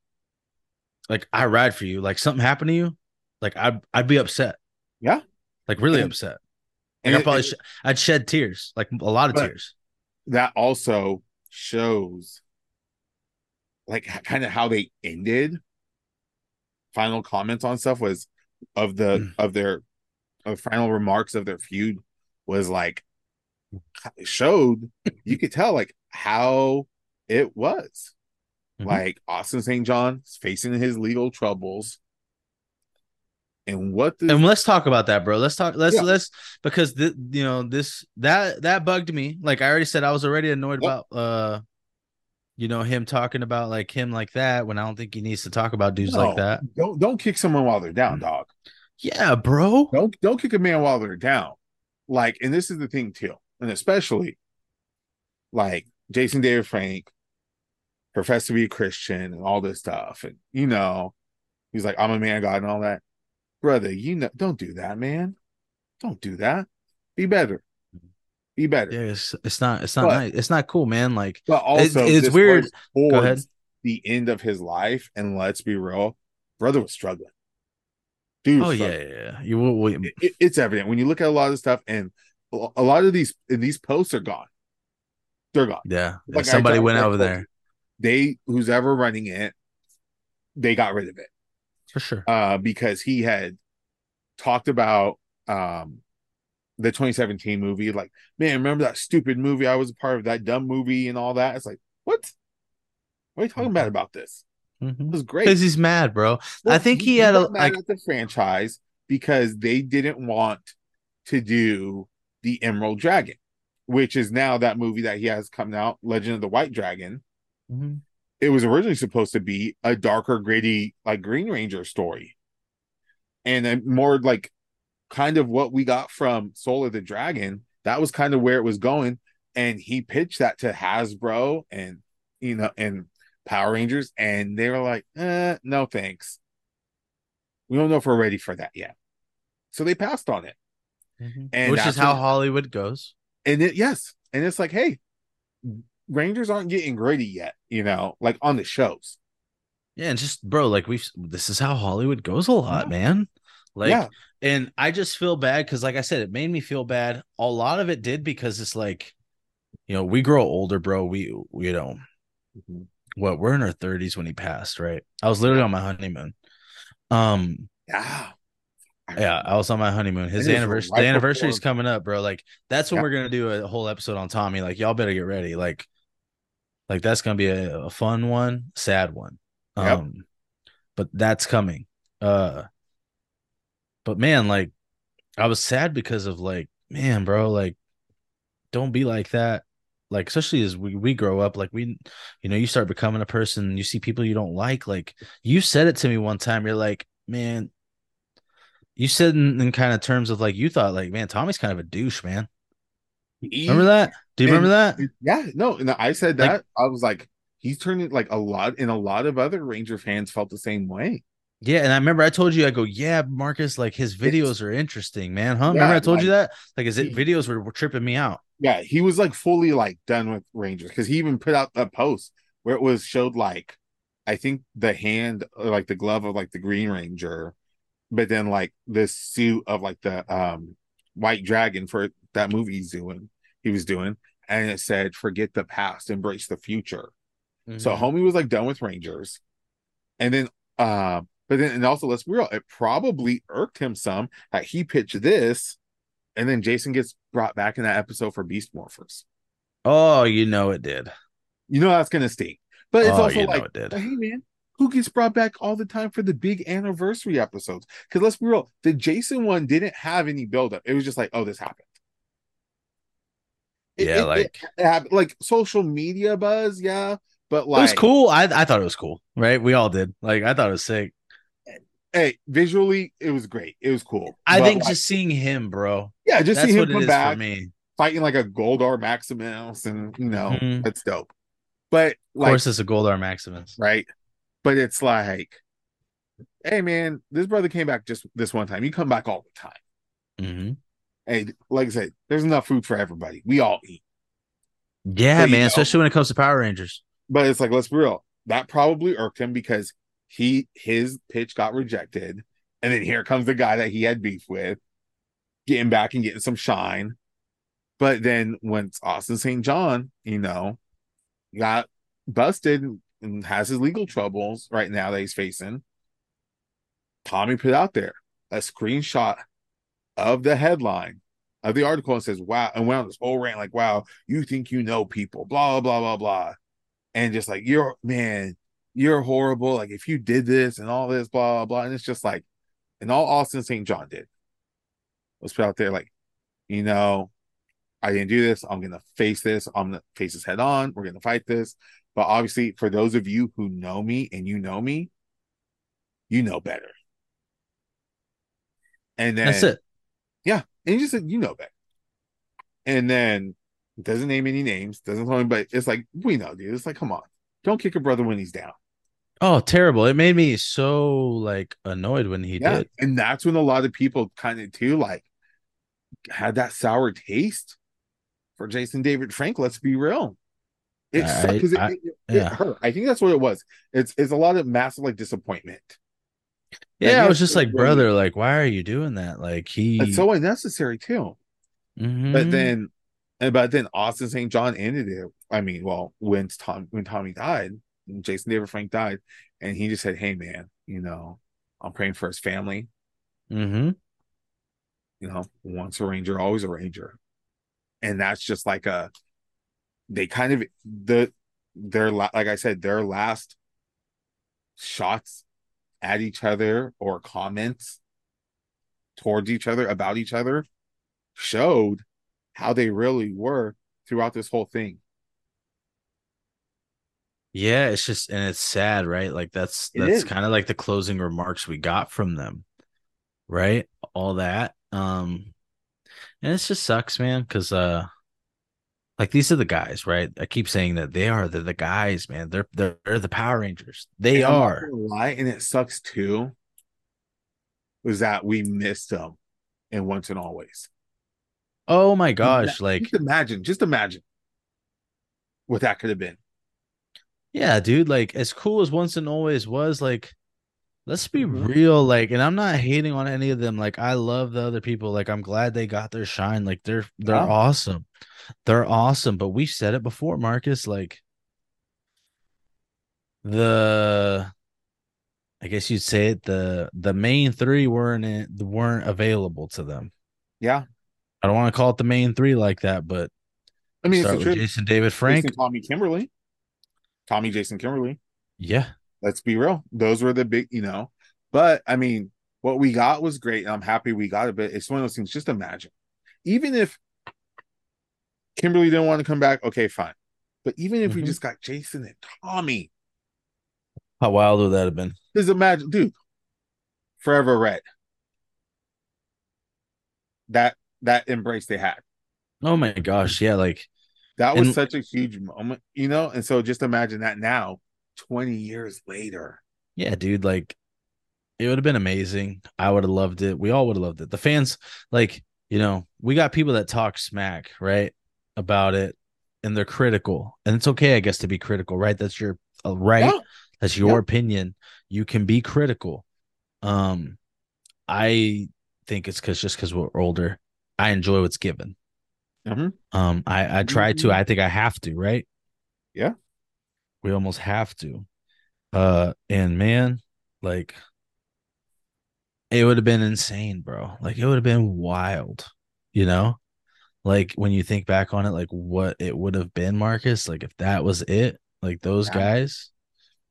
like I ride for you. Like something happened to you, like I'd I'd be upset. Yeah. like really And- upset. Like And I probably it, sh- I'd shed tears, like a lot of tears. that also shows like kind of how they ended final comments on stuff was of the Mm. of their of final remarks of their feud was like showed you could tell like how it was Mhm. like austin st john facing his legal troubles and what the and let's talk about that, bro. Let's talk. Let's Yeah. let's because the you know this that that bugged me. Like I already said, I was already annoyed Yep. about uh, you know him talking about like him like that when I don't think he needs to talk about dudes like that. don't don't kick someone while they're down mm. dog Yeah, bro. don't don't kick a man while they're down. Like, and this is the thing too, and especially like Jason David Frank professed to be a Christian and all this stuff, and you know, he's like, I'm a man of God and all that. Brother, you know, don't do that, man. Don't do that. Be better. Be better. Yeah, it's it's not it's not But- nice. It's not cool, man. Like But also, it's this weird. Go ahead. the end of his life, and let's be real, brother was struggling. Dude, was oh yeah, struggling. yeah, yeah. You will. it- it- it's evident when you look at a lot of stuff and a lot of these and these posts are gone they're gone Yeah, Like somebody went over there they who's ever running it they got rid of it for sure. uh because he had talked about um the 2017 movie like man remember that stupid movie i was a part of that dumb movie and all that it's like what what are you talking about about this Because it was great because he's mad, bro. I think he had a like. the franchise because they didn't want to do the Emerald Dragon, which is now that movie that he has coming out, Legend of the White Dragon. Mhm. It was originally supposed to be a darker, gritty, like Green Ranger story, and then more like kind of what we got from Soul of the Dragon. That was kind of where it was going, and he pitched that to Hasbro and you know and Power Rangers, and they were like, eh, "No thanks." We don't know if we're ready for that yet. So they passed on it. Mhm. And Which is how when- Hollywood goes. And it yes. And it's like, hey, Rangers aren't getting gritty yet, you know, like on the shows. Yeah, and just bro, like we've this is how Hollywood goes a lot, Yeah. man. Like, Yeah. And I just feel bad because, like I said, it made me feel bad. A lot of it did because it's like, you know, we grow older, bro. We, we you know, what we're in our thirties when he passed, right? I was literally on my honeymoon. Um, Yeah. yeah, I was on my honeymoon. His anniversary, right the anniversary is coming up, bro. Like that's when Yeah. we're gonna do a whole episode on Tommy. Like y'all better get ready. Like, like that's gonna be a, a fun one, sad one. Yep. Um, but that's coming. Uh, but man, like I was sad because of like, man, bro, like don't be like that. Like, especially as we, we grow up, like we, you know, you start becoming a person, you see people you don't like. Like you said it to me one time. You're like, man, you said in, in kind of terms of like you thought, like, man, Tommy's kind of a douche, man. He- Remember that? Do you and- remember that? Yeah, no, and I said Like- that. I was like, he's turning like a lot, and a lot of other Ranger fans felt the same way. Yeah, and I remember I told you, I go, yeah, Marcus, like his videos are interesting, man. Huh? Yeah, remember I told you that? Like his he- videos were, were tripping me out. Yeah, he was like fully like done with Rangers because he even put out a post where it was showed like, I think the hand, or, like the glove of like the Green Ranger, but then like this suit of like the um White Dragon for that movie he's doing, he was doing, and it said, "Forget the past, embrace the future." So Mm-hmm. homie was like done with Rangers. And then uh but then and also let's be real, it probably irked him some that he pitched this and then Jason gets brought back in that episode for Beast Morphers. oh, you know it did. You know that's gonna stink. But it's oh, also like, it hey man, who gets brought back all the time for the big anniversary episodes? Because let's be real, the Jason one didn't have any buildup. It was just like, oh, this happened. It- Yeah, it- like it like social media buzz, yeah. But like it was cool. I I thought it was cool, right? We all did. Like I thought it was sick. Hey, visually, it was great. It was cool. I But, think like, just seeing him, bro. yeah, just That's see him come back fighting like a Goldar Maximus, and you know Mhm. that's dope. But Of course, it's a Goldar Maximus. right? But it's like, hey man, this brother came back just this one time. You come back all the time. hmm Hey, like I said, there's enough food for everybody. We all eat. Yeah, you man. know- Especially when it comes to Power Rangers. But it's like, let's be real. That probably irked him because he his pitch got rejected, and then here comes the guy that he had beef with, getting back and getting some shine. But then once Austin St. John, you know, got busted and has his legal troubles right now that he's facing, Tommy put out there a screenshot of the headline of the article and says, Wow, and went on this whole rant like, Wow, you think you know people, blah, blah, blah, blah. And just like, You're, man, you're horrible. Like, if you did this and all this, blah, blah, blah. And it's just like, and all Austin St. John did was put out there, like, you know, I didn't do this. I'm going to face this. I'm going to face this head on. We're going to fight this. But obviously, for those of you who know me and you know me, you know better. And then That's it. Yeah. And he just said, you know better. And then doesn't name any names, doesn't tell me, but it's like, we know, dude. It's like, come on. Don't kick a brother when he's down. Oh, terrible! It made me so like annoyed when he yeah. did. And that's when a lot of people kind of too like had that sour taste for Jason David Frank. Let's be real. It I- sucked because it, it, it yeah. hurt. I think that's what it was. It's it's a lot of massive like disappointment. Yeah, I was just like, brother, like, why are you doing that? Like he. It's so unnecessary too. Mhm. But then, but then Austin St. John ended it. I mean, well, when Tom when Tommy died, Jason David Frank died, and he just said, "Hey, man, you know, I'm praying for his family. Mhm. You know, once a Ranger, always a Ranger." And that's just like a. They kind of the their like I said their last shots at each other or comments towards each other about each other showed how they really were throughout this whole thing. Yeah, it's just and it's sad, right? Like that's It that's kind of like the closing remarks we got from them, right? All that. Um and it just sucks, man, because uh like these are the guys, right? I keep saying that they are they're the guys, man. They're they're, they're the Power Rangers. They And are. lie, and it sucks too. Was that we missed them and once and always? Oh my gosh, like just imagine, just imagine what that could have been. Yeah, dude. Like as cool as once and always was, like let's be Mhm. real. Like, and I'm not hating on any of them. Like, I love the other people. Like, I'm glad they got their shine. Like, they're they're awesome. They're awesome. But we've said it before, Marcus. Like the I guess you'd say it, the the main three weren't in, weren't available to them. Yeah. I don't want to call it the main three like that, but I mean, start the with. Jason David Frank. Jason, Tommy Kimberly. Tommy Jason Kimberly. Yeah. Let's be real. Those were the big, you know. But I mean, what we got was great. and I'm happy we got it, but it's one of those things. Just imagine. Even if Kimberly didn't want to come back, okay, fine. But even if we Mhm. just got Jason and Tommy, How wild would that have been? just imagine, dude, forever red. That that embrace they had. Oh my gosh. Yeah, like That was And- such a huge moment, you know? And so just imagine that now, 20 years later. Yeah, dude, like it would have been amazing. I would have loved it. We all would have loved it. The fans, like, you know, we got people that talk smack, right, about it, and they're critical. And it's okay, I guess, to be critical, right? That's your uh, right. Yeah. That's your Yeah. opinion. You can be critical. Um, I think it's because just because we're older, I enjoy what's given. Mhm. Um, I I try to. I think I have to, right? Yeah. We almost have to. Uh, and man, like it would have been insane, bro. Like it would have been wild, you know? Like when you think back on it, like what it would have been, Marcus, like if that was it, like those Yeah. guys,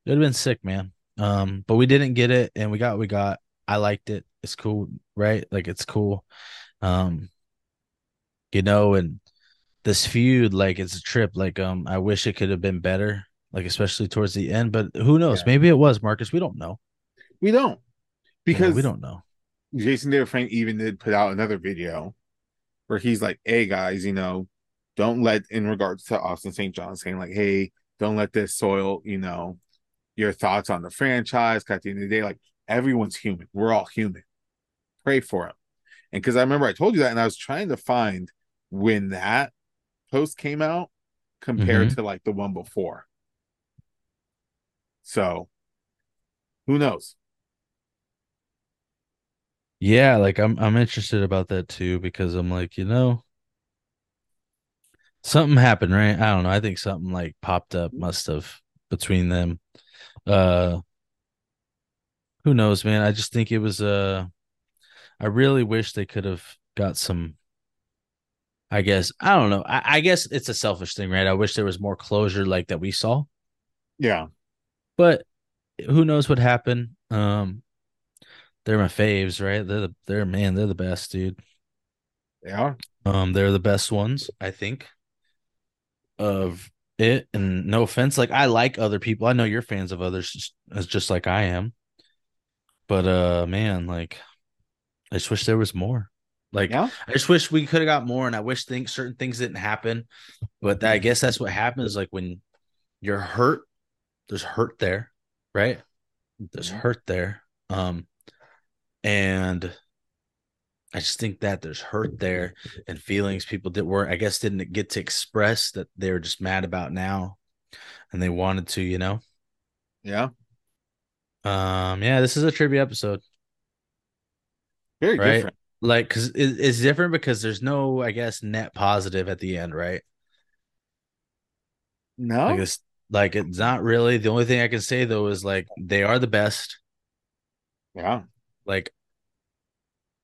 it would have been sick, man. Um, but we didn't get it and we got what we got. I liked it. It's cool, right? Like it's cool. Um, you know, and this feud, like it's a trip. Like, um, I wish it could have been better, like especially towards the end, but who knows? Yeah. Maybe it was, Marcus. We don't know. We don't. Because we don't know. Jason David Frank even did put out another video where he's like, hey guys, you know, don't let in regards to Austin St. John saying, like, hey, don't let this soil, you know, your thoughts on the franchise. at the end of the day, like everyone's human. We're all human. Pray for him. And because I remember I told you that, and I was trying to find when that post came out compared to like the one before. So who knows? Yeah, like I'm I'm interested about that too because I'm like, you know, something happened, right? I don't know. I think something like popped up must have between them. Uh who knows, man? I just think it was uh I really wish they could have got some I guess I don't know. I, I guess it's a selfish thing, right? I wish there was more closure like that we saw, Yeah. but who knows what happened. Um they're my faves, right? They're the they're man, they're the best, dude. They are. Um, they're the best ones, I think, of it. And no offense, like I like other people. I know you're fans of others just, as just like I am. But uh, man, like I just wish there was more. Like Yeah. I just wish we could have got more, and I wish things certain things didn't happen. But I guess that's what happens. Like when you're hurt, there's hurt there, right? There's Mhm. hurt there. Um, and I just think that there's hurt there and feelings people that were, I guess, didn't get to express that they were just mad about now, and they wanted to, you know. Yeah. Um, yeah, this is a trivia episode, Very right? different. Like, cause it, it's different because there's no, I guess, net positive at the end, right? No. Like it's like it's not really. The only thing I can say though is like they are the best. yeah. like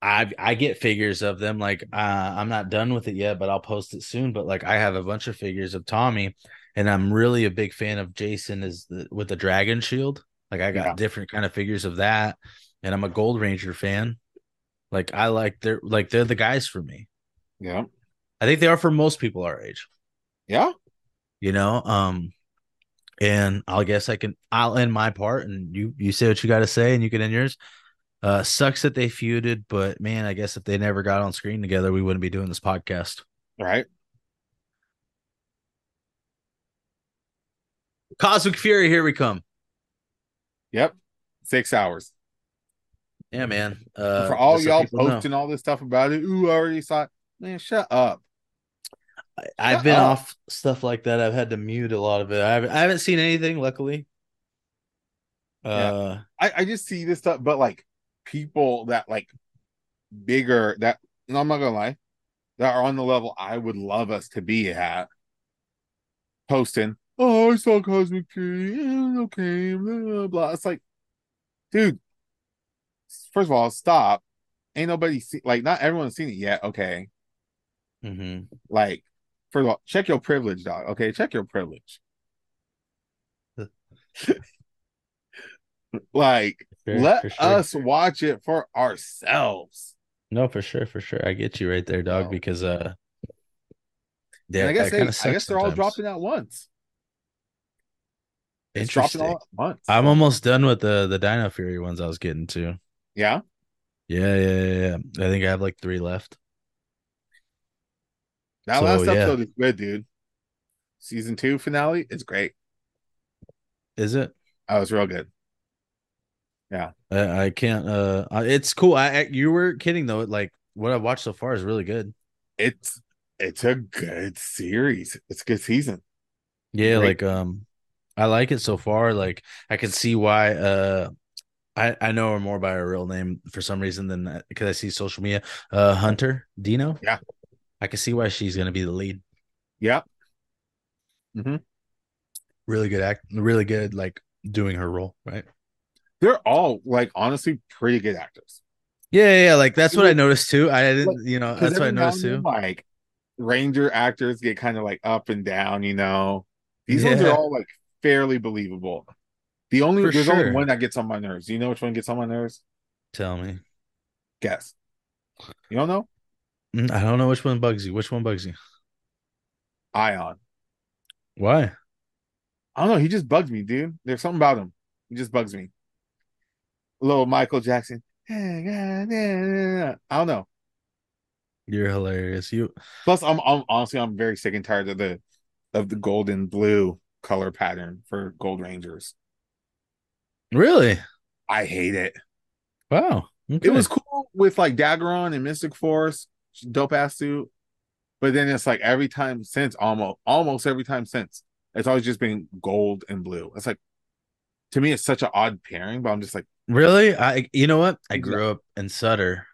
I I get figures of them. Like uh, I'm not done with it yet, but I'll post it soon. But like I have a bunch of figures of Tommy, and I'm really a big fan of Jason is the, with the dragon shield. Like I got Yeah. different kind of figures of that, and I'm a Gold Ranger fan. Like I like they're like they're the guys for me. Yeah. I think they are for most people our age. Yeah. You know, um, and I'll guess I can I'll end my part, and you you say what you got to say, and you can end yours. Uh, sucks that they feuded, but man, I guess if they never got on screen together, we wouldn't be doing this podcast. Right. Cosmic Fury, here we come. Yep. Six hours. Yeah, man. Uh, For all y'all know. posting all this stuff about it, ooh, I already saw it. Man, shut up. I, have been up. off stuff like that. I've had to mute a lot of it. I haven't, I haven't seen anything, luckily. Uh, I, I just see this stuff, but like people that like bigger that no, I'm not gonna lie, that are on the level I would love us to be at posting, oh, I saw Cosmic Tree, yeah, okay, blah, blah, blah. It's like, dude, first of all, stop. Ain't nobody see like not everyone's seen it yet. Okay. mhm. Like, first of all, check your privilege, dog. Okay, check your privilege. like, Sure, let sure. us watch it for ourselves. No, for sure, for sure. I get you right there, dog. Because uh, yeah, I guess they, I guess they're all dropping at once. It's dropping all Interesting. at once. I'm almost done with the the Dino Fury ones I was getting to. Yeah. Yeah, yeah, yeah, yeah. I think I have like three left. That So, last yeah. episode is good, dude. Season two finale is great. Is it? That was real good. I, I can't. Uh, it's cool. I, I you were kidding though. Like what I've watched so far is really good. It's it's a good series. It's a good season. Yeah, Great. like um, I like it so far. Like I can see why. Uh, I I know her more by her real name for some reason than because I see social media. Uh, Hunter Deno. Yeah. I can see why she's gonna be the lead. Yep. Really good act. Really good. Like doing her role. Right. They're all like honestly pretty good actors. Yeah, yeah. yeah, Like that's what I noticed too. I didn't. You know, that's what I noticed too. Like Ranger actors get kind of like up and down, you know. These ones are all like fairly believable. The only For there's sure. only one that gets on my nerves. Do you know which one gets on my nerves? Tell me. Guess. You don't know? Mm, I don't know which one bugs you. Which one bugs you? Aiyon. Why? I don't know. He just bugs me, dude. There's something about him. He just bugs me. Little Michael Jackson. I don't know. You're hilarious. You Plus, I'm, I'm honestly I'm very sick and tired of the of the gold and blue color pattern for Gold Rangers. Really? I hate it. Wow. Okay. It was cool with like Daggeron and Mystic Force, dope ass suit. But then it's like every time since almost almost every time since it's always just been gold and blue. It's like to me it's such an odd pairing, but I'm just like really. I. You know what? I grew up in Sutter.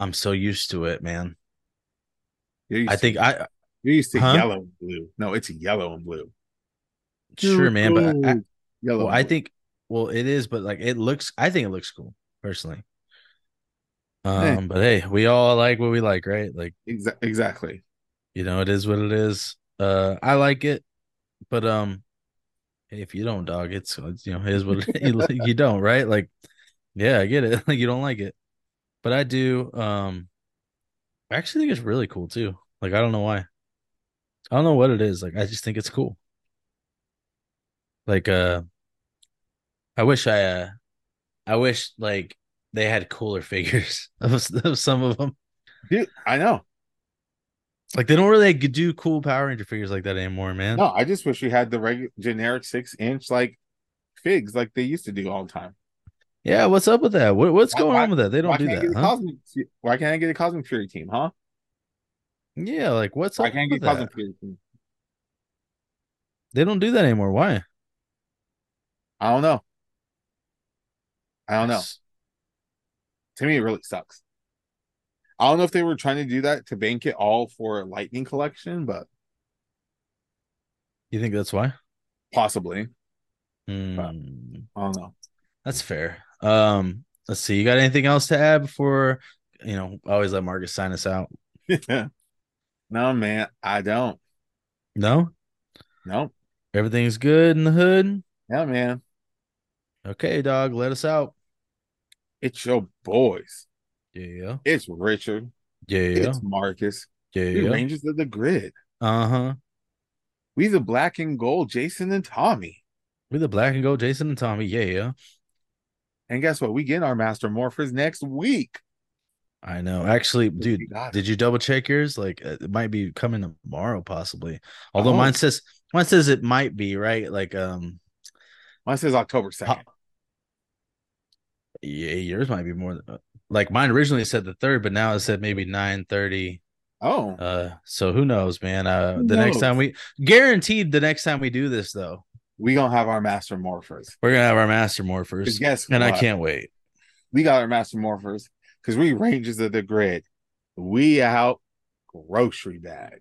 I'm so used to it, man. I to- think I you're used to Huh? yellow and blue. No, it's yellow and blue. sure, man, but I, yellow. well, I think well, it is, but like it looks. I think it looks cool personally. Hey. Um, but hey, we all like what we like, right? Like Exa- exactly. you know, it is what it is. Uh, I like it, but um, hey, if you don't, dog, it's, it's you know, it is what it, you, you don't, right? Like, yeah, I get it. Like you don't like it, but I do. Um, I actually think it's really cool too. Like I don't know why. I don't know what it is. Like I just think it's cool. Like uh, I wish I uh, I wish like they had cooler figures of, of some of them. Dude, I know. Like they don't really do cool Power Ranger figures like that anymore, man. No, I just wish we had the regular generic six inch like figs like they used to do all the time. Yeah, what's up with that? What, what's Why- going why- on with that? They don't do that, huh? Cosmic why can't I get a Cosmic Fury team, huh? Yeah, like what's Why up can't with get that? Cosmic Fury team? They don't do that anymore. Why? I don't know. I don't know. To me, it really sucks. I don't know if they were trying to do that to bank it all for a Lightning collection, but You think that's why? possibly. Hmm, I don't know. that's fair. Um, let's see. You got anything else to add before you know? Always let Marcus sign us out. no, man, I don't. No, No. everything's good in the hood. Yeah, man. Okay, dog, let us out. It's your boys. Yeah, It's Richard. yeah, It's Marcus. Yeah. Rangers of the Grid. Uh huh. We the black and gold, Jason and Tommy. We the black and gold, Jason and Tommy. Yeah, yeah. And guess what? We get our Master Morphers next week. I know. Actually, dude, We got it. did you double check yours? Like, uh, it might be coming tomorrow, possibly. Although Oh. mine says mine says it might be right. Like, um, Mine says October 2nd. Yeah, yours might be more. Than, uh, like mine originally said the third, but now it said maybe nine thirty. Oh, Uh, so who knows, man? Uh, Who the next time we guaranteed the next time we do this though, we gonna have our master morphers. we're gonna have our master morphers, guess and I can't wait. We got our master morphers because we rangers of the grid. We out grocery bag.